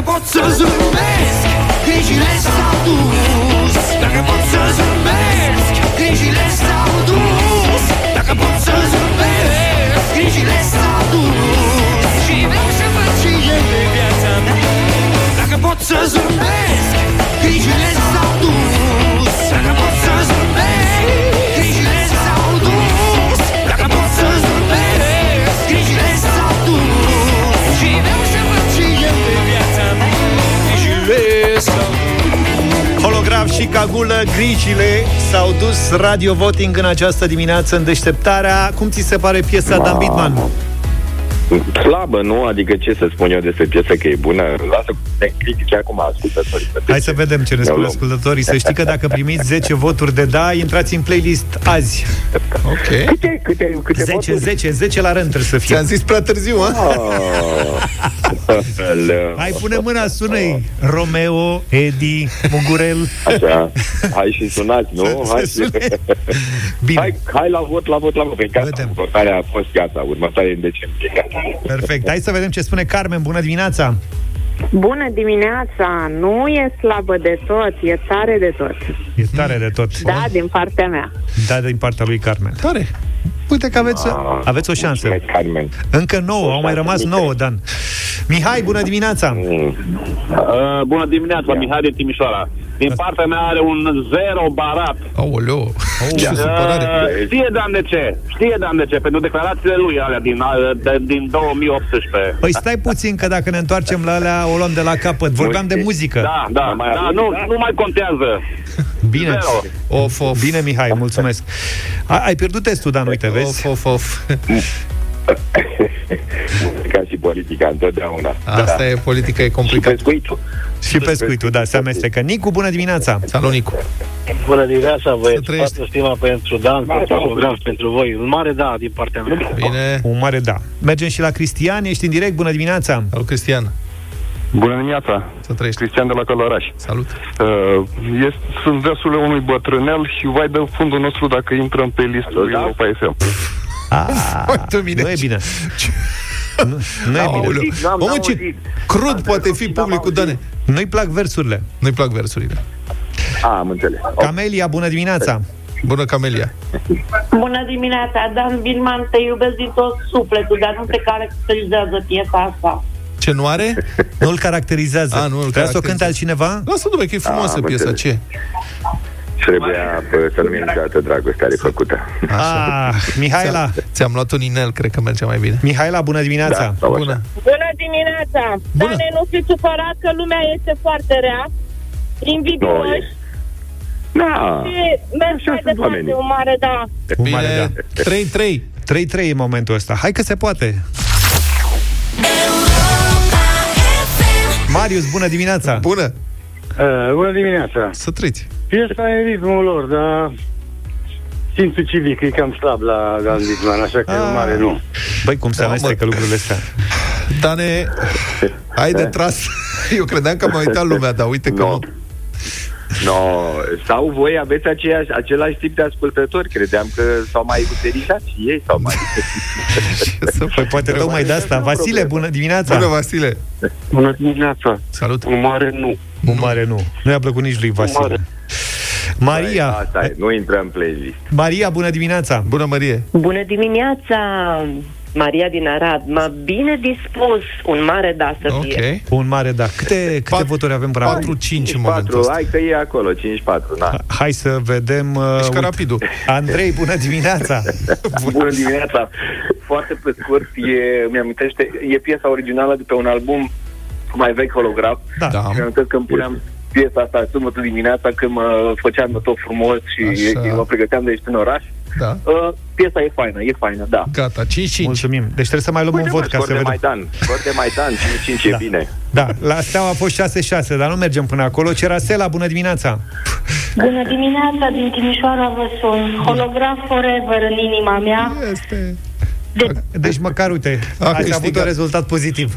dacă, dacă poți să zâmbesc Grijile grijile s-au dus radio voting în această dimineață în deșteptarea. Cum ți se pare piesa Dan Bitman? Slabă, nu? Adică ce să spun eu despre piesă că e bună? Lasă cu ne critici acum ascultătorii. Hai să vedem ce ne spun ascultătorii. Să știi că dacă primiți 10 voturi de da, intrați în playlist azi. Ok. Câte, câte, câte 10, voturi? 10, 10 la rând trebuie să fie. Ți-am zis prea târziu, mă? Aleu. Hai, pune mâna, sună Romeo, Edi, Mugurel. Așa. Hai și sunați, nu? Să Hai, se sune. Bine. hai, hai la vot, la vot, la vot. Păi gata, votarea a fost gata, următoarea în decembrie. Gata. Perfect. Hai să vedem ce spune Carmen. Bună dimineața! Bună dimineața! Nu e slabă de tot, e tare de tot. E tare de tot. Da, din partea mea. Da, din partea lui Carmen. Tare. Uite că aveți, aveți o șansă. Mulțumesc, Carmen. Încă nouă, au mai rămas nouă, Dan. Mihai, bună dimineața! Uh, bună dimineața, Mihai din Timișoara. Din partea mea are un zero barat. Aoleu, ce Uh, supărare. știe Dan de ce, știe Dan de ce, pentru declarațiile lui alea din, uh, de, din 2018. Păi stai puțin, că dacă ne întoarcem la alea, o luăm de la capăt. Vorbeam de muzică. Da, da, da, nu, nu mai contează. Bine. Zero. Of, of. Bine, Mihai, mulțumesc. A, ai pierdut testul, Dan, uite, vezi? Of, of, of. Ca și politica, întotdeauna. Asta e politica, e Și complicat. pescuitul. Și pescuitul, da, se amestecă. Nicu, bună dimineața! Salut, Nicu. Bună dimineața, băieți. trăiești. Toată stima pentru Dan, pentru program și pentru voi. Un mare da din partea mea. Bine. Un mare da. Mergem și la Cristian, ești în direct, bună dimineața! Salut, Cristian. Bună dimineața! Să trăiești. Cristian de la Călăraș. Salut. Uh, este, sunt versurile unui bătrânel și vai de fundul nostru dacă intră în playlist lui Europa FM. Ah, Uite mine. nu e bine. Nu, nu e bine. Aoleu. Mamă, ce crud poate fi publicul, Dane. Nu-i plac versurile. Nu-i plac versurile. A, am înțeles. Camelia, bună dimineața! Bună, Camelia. Bună dimineața, Dan Bilman, te iubesc din tot sufletul, dar nu te caracterizează piesa asta. Ce nu are? Nu-l caracterizează. A, nu îl Vrea să o caracterizează. cânte altcineva? Lasă, dumne, că e frumoasă am piesa. înțeles. Ce? Trebuia bă, să nu niciodată dragostea refăcută. Ah, Mihaela. Ți-am luat un inel, cred că merge mai bine. Mihaela, bună dimineața! Da, sau așa. Bună. Bună dimineața! Bună. Dane, nu fi supărat că lumea este foarte rea, Nu, invidioși e. Da. și mergi Așa mai sunt departe, oamenii. un mare da. Un mare Bine, da. 3-3. 3-3 e momentul ăsta. Hai că se poate. Marius, bună dimineața! Bună. Uh, bună dimineața. Să treci. Piesa e ritmul lor, dar simțul civic e cam slab la Dan Bitman, așa că e un mare nu. Băi, cum se Da, amestecă mă. lucrurile astea. Dane, ai de tras. Eu credeam că m-a uitat lumea, dar uite că No. nu. No, sau voi aveți aceeași, același tip de ascultători? Credeam că s-au mai uterișat și ei sau mai... Păi poate tocmai de asta. Vasile, bună dimineața! Bună, Vasile. Bună dimineața. Salut. Un mare nu. Un mare nu. Nu i-a plăcut nici lui Vasile. mare. Maria, Asta e, nu intră în playlist. Maria, bună dimineața! Bună, Marie. Bună dimineața, Maria din Arad. M-a bine dispus. Un mare da să fie. Un mare da. Câte, câte voturi avem până acum? 4-5 în 4, momentul ăsta. hai că e acolo, 5-4, na. Hai să vedem... Uh, Ești ca uite. rapidul. Andrei, bună dimineața! Bună dimineața! Foarte pe scurt, e, mi-amintește, e piesa originală de pe un album mai vechi holograf. Da. Da. Și mi-amintesc că îmi puneam piesa asta sâmbătă dimineața când mă făceam tot frumos și Așa. mă pregăteam de ieși în oraș. Da. Uh, piesa e faină, e faină, da. Gata, 5-5. Mulțumim. Deci trebuie să mai luăm un vot ca Scor să de vedem. Maidan, scor de Maidan, 5-5 e Da. bine. Da, la Steaua a fost 6-6, dar nu mergem până acolo. Cerasela, bună dimineața! Bună dimineața, din Timișoara vă sun. Holograf forever în inima mea. Este. Deci măcar, uite, A ați avut câștigat. un rezultat pozitiv. 6-5.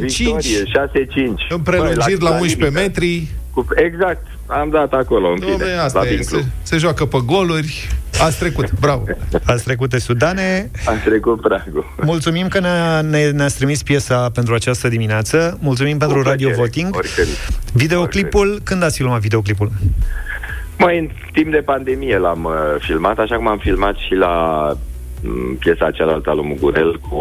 Victorie, 6-5. În prelungiri Băi, la 11 limită. metri. Cu, exact, am dat acolo, în fine, Dom'le, asta la e. vinclu. Se, se joacă pe goluri. Ați trecut. Bravo. Ați trecut de Sudane. Am trecut pragul. Mulțumim că ne-a, ne, ne-ați trimis piesa pentru această dimineață. Mulțumim pentru Cu Radio plăcere, Voting. Oricând. Videoclipul, când ați filmat videoclipul? Mai în timp de pandemie l-am uh, filmat, așa cum am filmat și la m, piesa cealaltă a lui Mugurel cu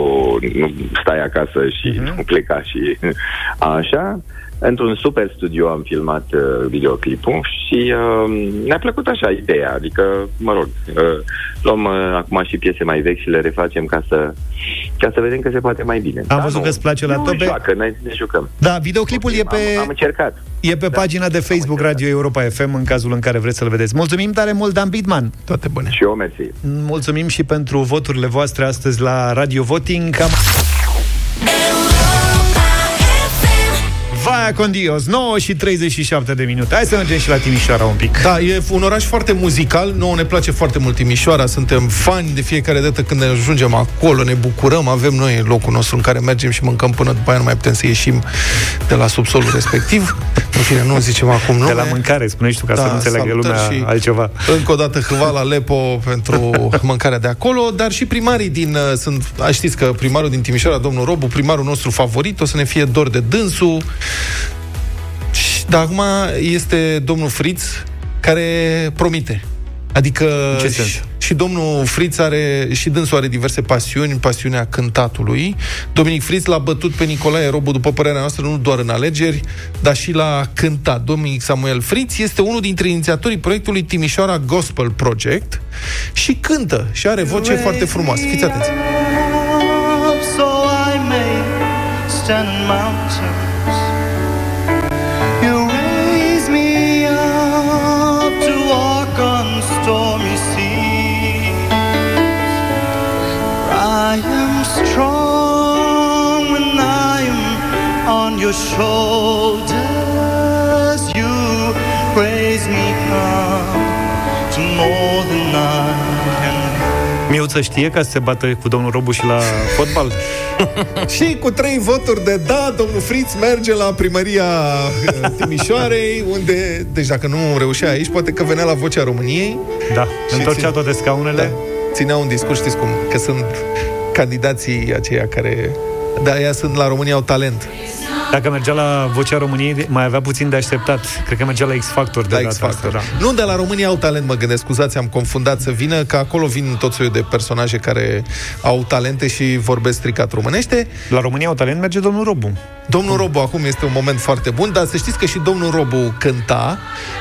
nu stai acasă și Mhm. uh-huh. nu pleca și așa. Într-un super studio am filmat uh, videoclipul și uh, ne-a plăcut așa ideea, adică, mă rog, uh, luăm uh, acum și piese mai vechi și le refacem ca să, ca să vedem că se poate mai bine. Am văzut că îți place la nu tobe. joacă, ne, ne jucăm. Da, videoclipul e pe, Am, am încercat. e pe pagina de Facebook Radio Europa FM în cazul în care vreți să-l vedeți. Mulțumim tare mult, Dan Bidman. Toate bune. Și eu mersi. Mulțumim și pentru voturile voastre astăzi la Radio Voting. Cam... Vaia con Dios, 9 și 37 de minute. Hai să mergem și la Timișoara un pic. Da, e un oraș foarte muzical, nouă ne place foarte mult Timișoara, suntem fani de fiecare dată când ne ajungem acolo, ne bucurăm, avem noi locul nostru în care mergem și mâncăm până după aia nu mai putem să ieșim de la subsolul respectiv. În fine, nu zicem acum nume. De la mâncare, spune tu, ca să nu înțeleagă salutări lumea și altceva. Încă o dată Hvala Lepo pentru mâncarea de acolo, dar și primarii din, uh, sunt, a, știți că primarul din Timișoara, domnul Robu, primarul nostru favorit, o să ne fie dor de dânsul. Și- Dar acum este domnul Friț care promite. Adică ce și, sens? și domnul Friț are, și dânsul are diverse pasiuni, pasiunea cântatului. Dominic Friț l-a bătut pe Nicolae Robu, după părerea noastră, nu doar în alegeri, dar și la cântat. Dominic Samuel Friț este unul dintre inițiatorii proiectului Timișoara Gospel Project și cântă și are voce foarte frumoasă. Fiți atenți! so I may stand in mountains. Your shoulders. You raise me up to more than I can Miuță știe ca să se bată cu domnul Robu și la fotbal? Și cu trei voturi de da, domnul Friț merge la primăria uh, Timișoarei, unde, deci dacă nu reușea aici, poate că venea la Vocea României. Da, Și întorcea țin- toate scaunele. Da, ținea un discurs, știți cum, că sunt candidații aceia care... Da, ea sunt la România au talent. Dacă mergea la Vocea României, mai avea puțin de așteptat. Cred că mergea la X-Factor de La data X-Factor. asta, da. Nu, de la România au talent, mă gândesc, scuzați, am confundat să vină, că acolo vin tot soiul de personaje care au talente și vorbesc stricat românește. La România au talent merge domnul Robu. Domnul Robu acum este un moment foarte bun, dar să știți că și domnul Robu cânta.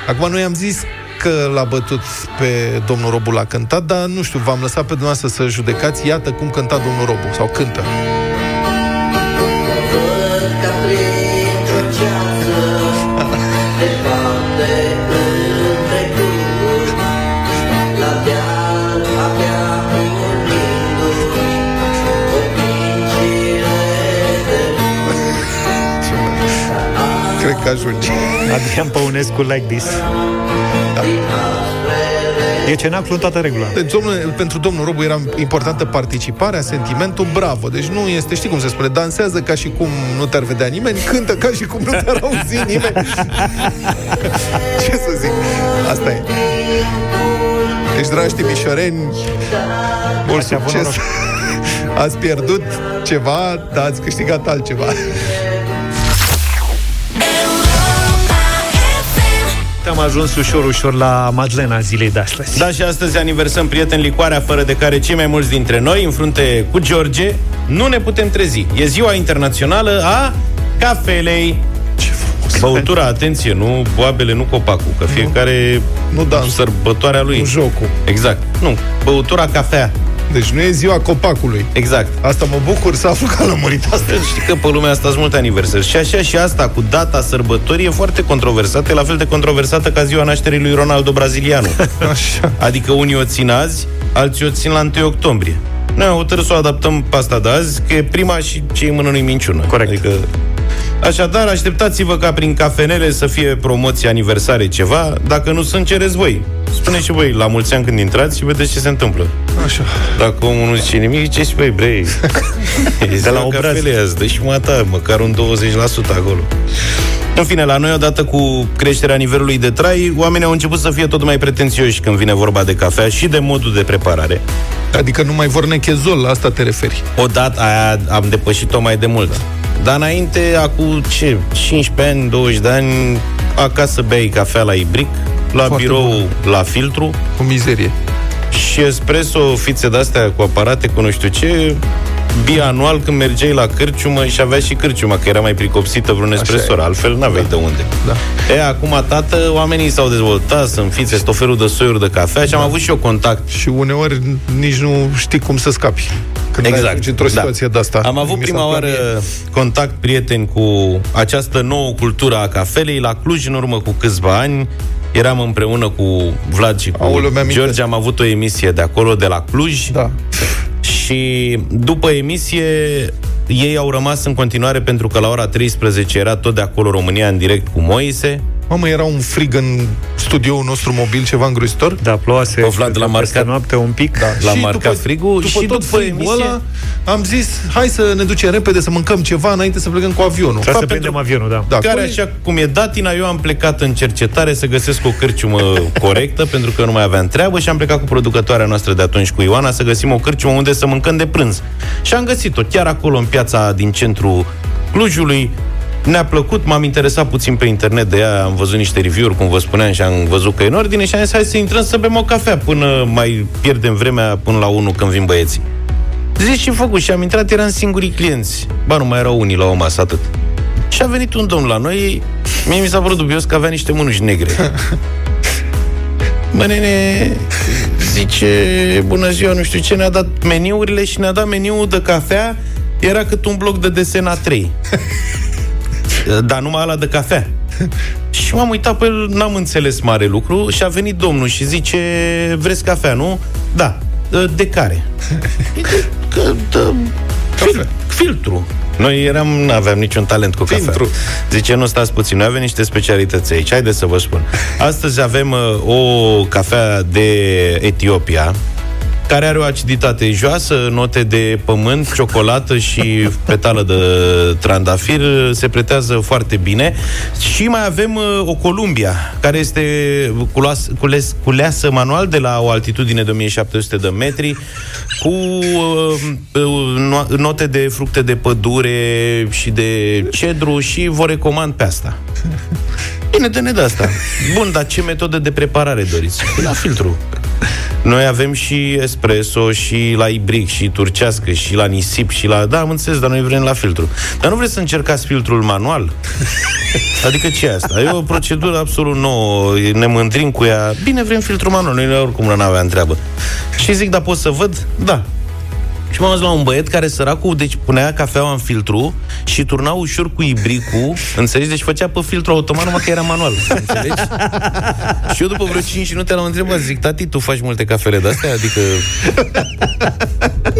Acum noi am zis că l-a bătut pe domnul Robu la cântat, dar nu știu, v-am lăsat pe dumneavoastră să judecați. Iată cum cânta domnul Robu, sau cântă. Cred că ajunge. Adrian Păunescu like this. Da. E cenaclu în toată regula. Deci, domnule, pentru domnul Robu era importantă participarea, sentimentul, bravo. Deci nu este, știi cum se spune, dansează ca și cum nu te-ar vedea nimeni, cântă ca și cum nu te-ar auzi nimeni. Ce să zic? Asta e. Deci, dragi timișoreni, mult Ați avut succes. noroc. Ați pierdut ceva, dar ați câștigat altceva. Am ajuns ușor, ușor la Madlena zilei de astăzi. Da, și astăzi aniversăm prieten licoarea fără de care cei mai mulți dintre noi, în frunte cu George, nu ne putem trezi. E ziua internațională a cafelei. Băutura, atenție, nu boabele, nu copacul, că fiecare nu dansul. sărbătoarea lui. Nu jocul. Exact. Nu, băutura cafea. Deci nu e ziua copacului. Exact. Asta mă bucur să aflu că a lămurit asta. Știi că pe lumea asta sunt multe aniversări. Și așa și asta cu data sărbătorii e foarte controversată. E la fel de controversată ca ziua nașterii lui Ronaldo brazilianu. Așa. Adică unii o țin azi, alții o țin la 1 octombrie. Noi am hotărât să o adaptăm pe asta de azi, că e prima și cei mână nu-i minciună. Corect. Adică Așadar, așteptați-vă ca prin cafenele să fie promoții aniversare ceva, dacă nu sunt, cereți voi. Spuneți și voi la mulți ani când intrați și vedeți ce se întâmplă. Așa. Dacă omul nu zice nimic, ziceți, băi, brei, de la obraz. cafele azi, dă și mata, măcar un 20% acolo. În fine, la noi, odată cu creșterea nivelului de trai, oamenii au început să fie tot mai pretențioși când vine vorba de cafea și de modul de preparare. Adică nu mai vor nechezol, la asta te referi. Odată aia am depășit-o mai de mult. Dar înainte, acum ce, 15 ani, 20 de ani, acasă beai cafea la ibric, la Foarte birou la filtru, Cu mizerie. și espresso, fițe de-astea cu aparate, cu nu știu ce, bianual când mergeai la cârciumă și avea și cârciuma, că era mai pricopsită vreun espresor, altfel n-aveai de unde. Da. E, acum, tată, oamenii s-au dezvoltat, sunt fițe, tot felul de soiuri de cafea și am avut și eu contact. Și uneori nici nu știi cum să scapi. Când Exact, ajungi într-o da. situație de asta. Am avut Mi s-a prima întâmplat oară mie. contact prieten cu această nouă cultură a cafelei la Cluj în urmă cu câțiva ani. Eram împreună cu Vlad și cu Aoleu, mi-amintesc. George, am avut o emisie de acolo, de la Cluj. Da. Și după emisie, ei au rămas în continuare pentru că la ora 13 era tot de acolo România în direct cu Moise. Mamă, era un frig în studioul nostru mobil, ceva îngrozitor. Da, ploase. Pe Vlad l-a peste marcat. noapte un pic. Da. L-a Și marcat după- frigul după și tot după frigul emisie... ăla, am zis, hai să ne ducem repede să mâncăm ceva înainte să plecăm cu avionul. Trebuie Fa, să pentru- prindem avionul, da. Da, care, cu- așa cum e datina, eu am plecat în cercetare să găsesc o cârciumă corectă, pentru că nu mai aveam treabă și am plecat cu producătoarea noastră de atunci, cu Ioana, să găsim o cârciumă unde să mâncăm de prânz. Și am găsit-o chiar acolo, în piața din centrul Clujului. Ne-a plăcut, m-am interesat puțin pe internet de ea, am văzut niște review-uri, cum vă spuneam, și am văzut că e în ordine și am zis, hai să intrăm să bem o cafea până mai pierdem vremea până la 1 când vin băieții. Zici ce făcut și am intrat, eram singurii clienți. Ba, nu mai erau unii la o masă, atât. Și a venit un domn la noi, mie mi s-a părut dubios că avea niște mânuși negre. Bă, nene, zice, bună ziua, nu știu ce, ne-a dat meniurile și ne-a dat meniul de cafea, era cât un bloc de desen A3. Dar numai ăla de cafea. Și m-am uitat pe el, n-am înțeles mare lucru și a venit domnul și zice, vreți cafea, nu? Da. De care? Că, de, fil, filtru. Noi eram, nu aveam niciun talent cu cafea. Filtru. Zice, nu stați puțin, noi avem niște specialități aici. Haideți să vă spun. Astăzi avem uh, o cafea de Etiopia, care are o aciditate joasă, note de pământ, ciocolată și petală de trandafir, se pretează foarte bine. Și mai avem uh, o Columbia, care este culoas, cules, culeasă manual de la o altitudine de 1700 de metri, cu uh, uh, no- note de fructe de pădure și de cedru și vă recomand pe asta. Bine, dă-ne de asta. Bun, dar ce metodă de preparare doriți? La filtru. Noi avem și espresso, și la ibric, și turcească, și la nisip, și la... Da, am înțeles, dar noi vrem la filtru. Dar nu vreți să încercați filtrul manual? Adică ce e asta? E o procedură absolut nouă, ne mândrim cu ea. Bine, vrem filtrul manual, noi oricum nu aveam treabă. Și zic, da, pot să văd? Da. Și m-am dus la un băiet care săracul, deci punea cafeaua în filtru și turna ușor cu ibricul, înțelegi? Deci făcea pe filtru automat, numai că era manual, înțelegi? și eu după vreo 5 minute l-am întrebat, zic, tati, tu faci multe cafele de-astea? Adică...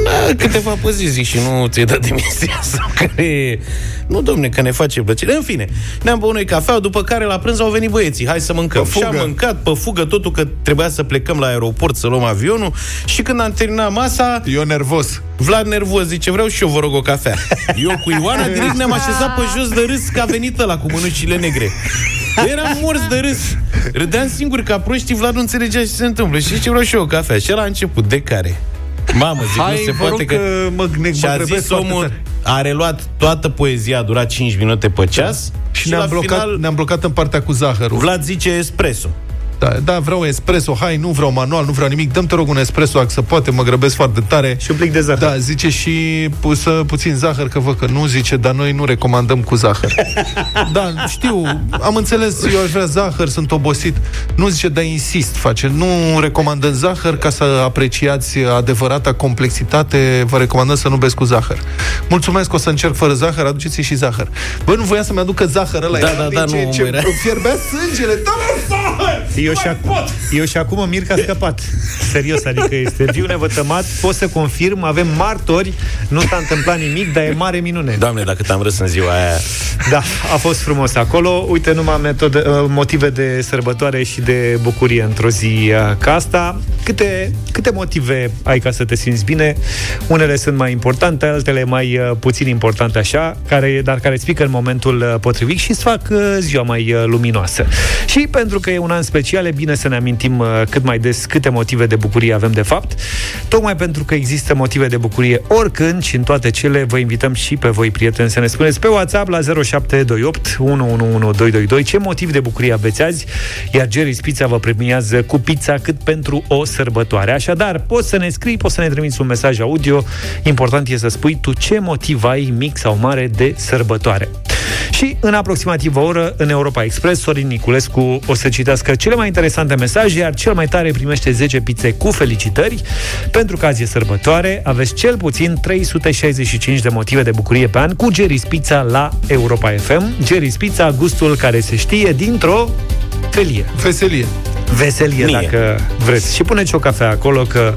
Da, câteva pe zi, zic, și nu ți-ai dat demisia sau care... Nu, domne, că ne face plăcere. În fine, ne-am băut noi cafea, după care la prânz au venit băieții. Hai să mâncăm. Pe Și am fugă. mâncat pe fugă totul că trebuia să plecăm la aeroport să luăm avionul și când am terminat masa, Eu nervos. Vlad nervos zice, vreau și eu vă rog o cafea. Eu cu Ioana direct ne-am așezat pe jos de râs că a venit la cu mânușile negre. Eram morți de râs. Râdeam singur ca proștii, Vlad nu înțelegea ce se întâmplă. Și ce vreau și eu o cafea. Și el a început, de care? Mamă, zic, Hai, nu se vă poate rog că... că mă, ne, Și mă a grăbesc zis foarte omul, tare. a reluat toată poezia, a durat 5 minute pe ceas. Și, la ne-am, blocat, final, ne-am blocat în partea cu zahărul. Vlad zice espresso. Da, da, vreau espresso, hai, nu vreau manual, nu vreau nimic, dăm te rog un espresso, dacă se poate, mă grăbesc foarte tare. Și un plic de zahăr. Da, zice și pusă puțin zahăr, că văd că nu, zice, dar noi nu recomandăm cu zahăr. da, știu, am înțeles, eu aș vrea zahăr, sunt obosit. Nu zice, dar insist, face, nu recomandăm zahăr ca să apreciați adevărata complexitate, vă recomandăm să nu beți cu zahăr. Mulțumesc, o să încerc fără zahăr, aduceți și zahăr. Bă, nu voia să-mi aducă zahăr ăla, Da, era da, din da, ce, nu ce era. îmi fierbea sângele. Da, mă, zahăr! Eu și, ac- eu și acum mă mir că a scăpat. Serios, adică este viu nevătămat. Pot să confirm, avem martori, nu s-a întâmplat nimic, dar e mare minune. Doamne, dacă te-am râs în ziua aia. Da, a fost frumos acolo. Uite numai metode, uh, motive de sărbătoare și de bucurie într-o zi uh, ca asta. Câte, câte motive ai ca să te simți bine? Unele sunt mai importante, altele mai uh, puțin importante așa, care, dar care îți pică în momentul uh, potrivit și îți fac uh, ziua mai uh, luminoasă. Și pentru că e un an special, e bine să ne amintim uh, cât mai des câte motive de bucurie avem de fapt. Tocmai pentru că există motive de bucurie oricând și în toate cele, vă invităm și pe voi, prieteni, să ne spuneți pe WhatsApp la 0728 111222 ce motiv de bucurie aveți azi, iar Jerry Pizza vă premiază cu pizza cât pentru o sărbătoare. Așadar, poți să ne scrii, poți să ne trimiți un mesaj audio. Important e să spui tu ce motiv ai, mic sau mare, de sărbătoare. Și în aproximativ o oră, în Europa Express, Sorin Niculescu o să citească cele mai interesante mesaje, iar cel mai tare primește 10 pizze cu felicitări. Pentru că azi e sărbătoare, aveți cel puțin 365 de motive de bucurie pe an cu Jerry's Pizza la Europa FM. Jerry's Pizza, gustul care se știe dintr-o felie. Veselie. Veselie, Mie. dacă vreți. Și puneți o cafea acolo, că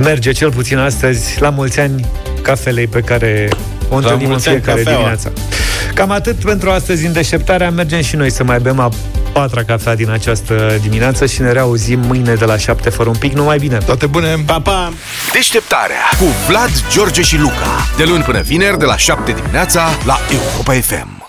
merge cel puțin astăzi la mulți ani cafelei pe care o întâlnim în mulți ani fiecare cafeaua. dimineață. Cam atât pentru astăzi în deșteptarea. Mergem și noi să mai bem a patra cafea din această dimineață și ne reauzim mâine de la 7 fără un pic. Numai bine! Toate bune! Pa, pa! Deșteptarea cu Vlad, George și Luca. De luni până vineri, de la 7 dimineața, la Europa FM.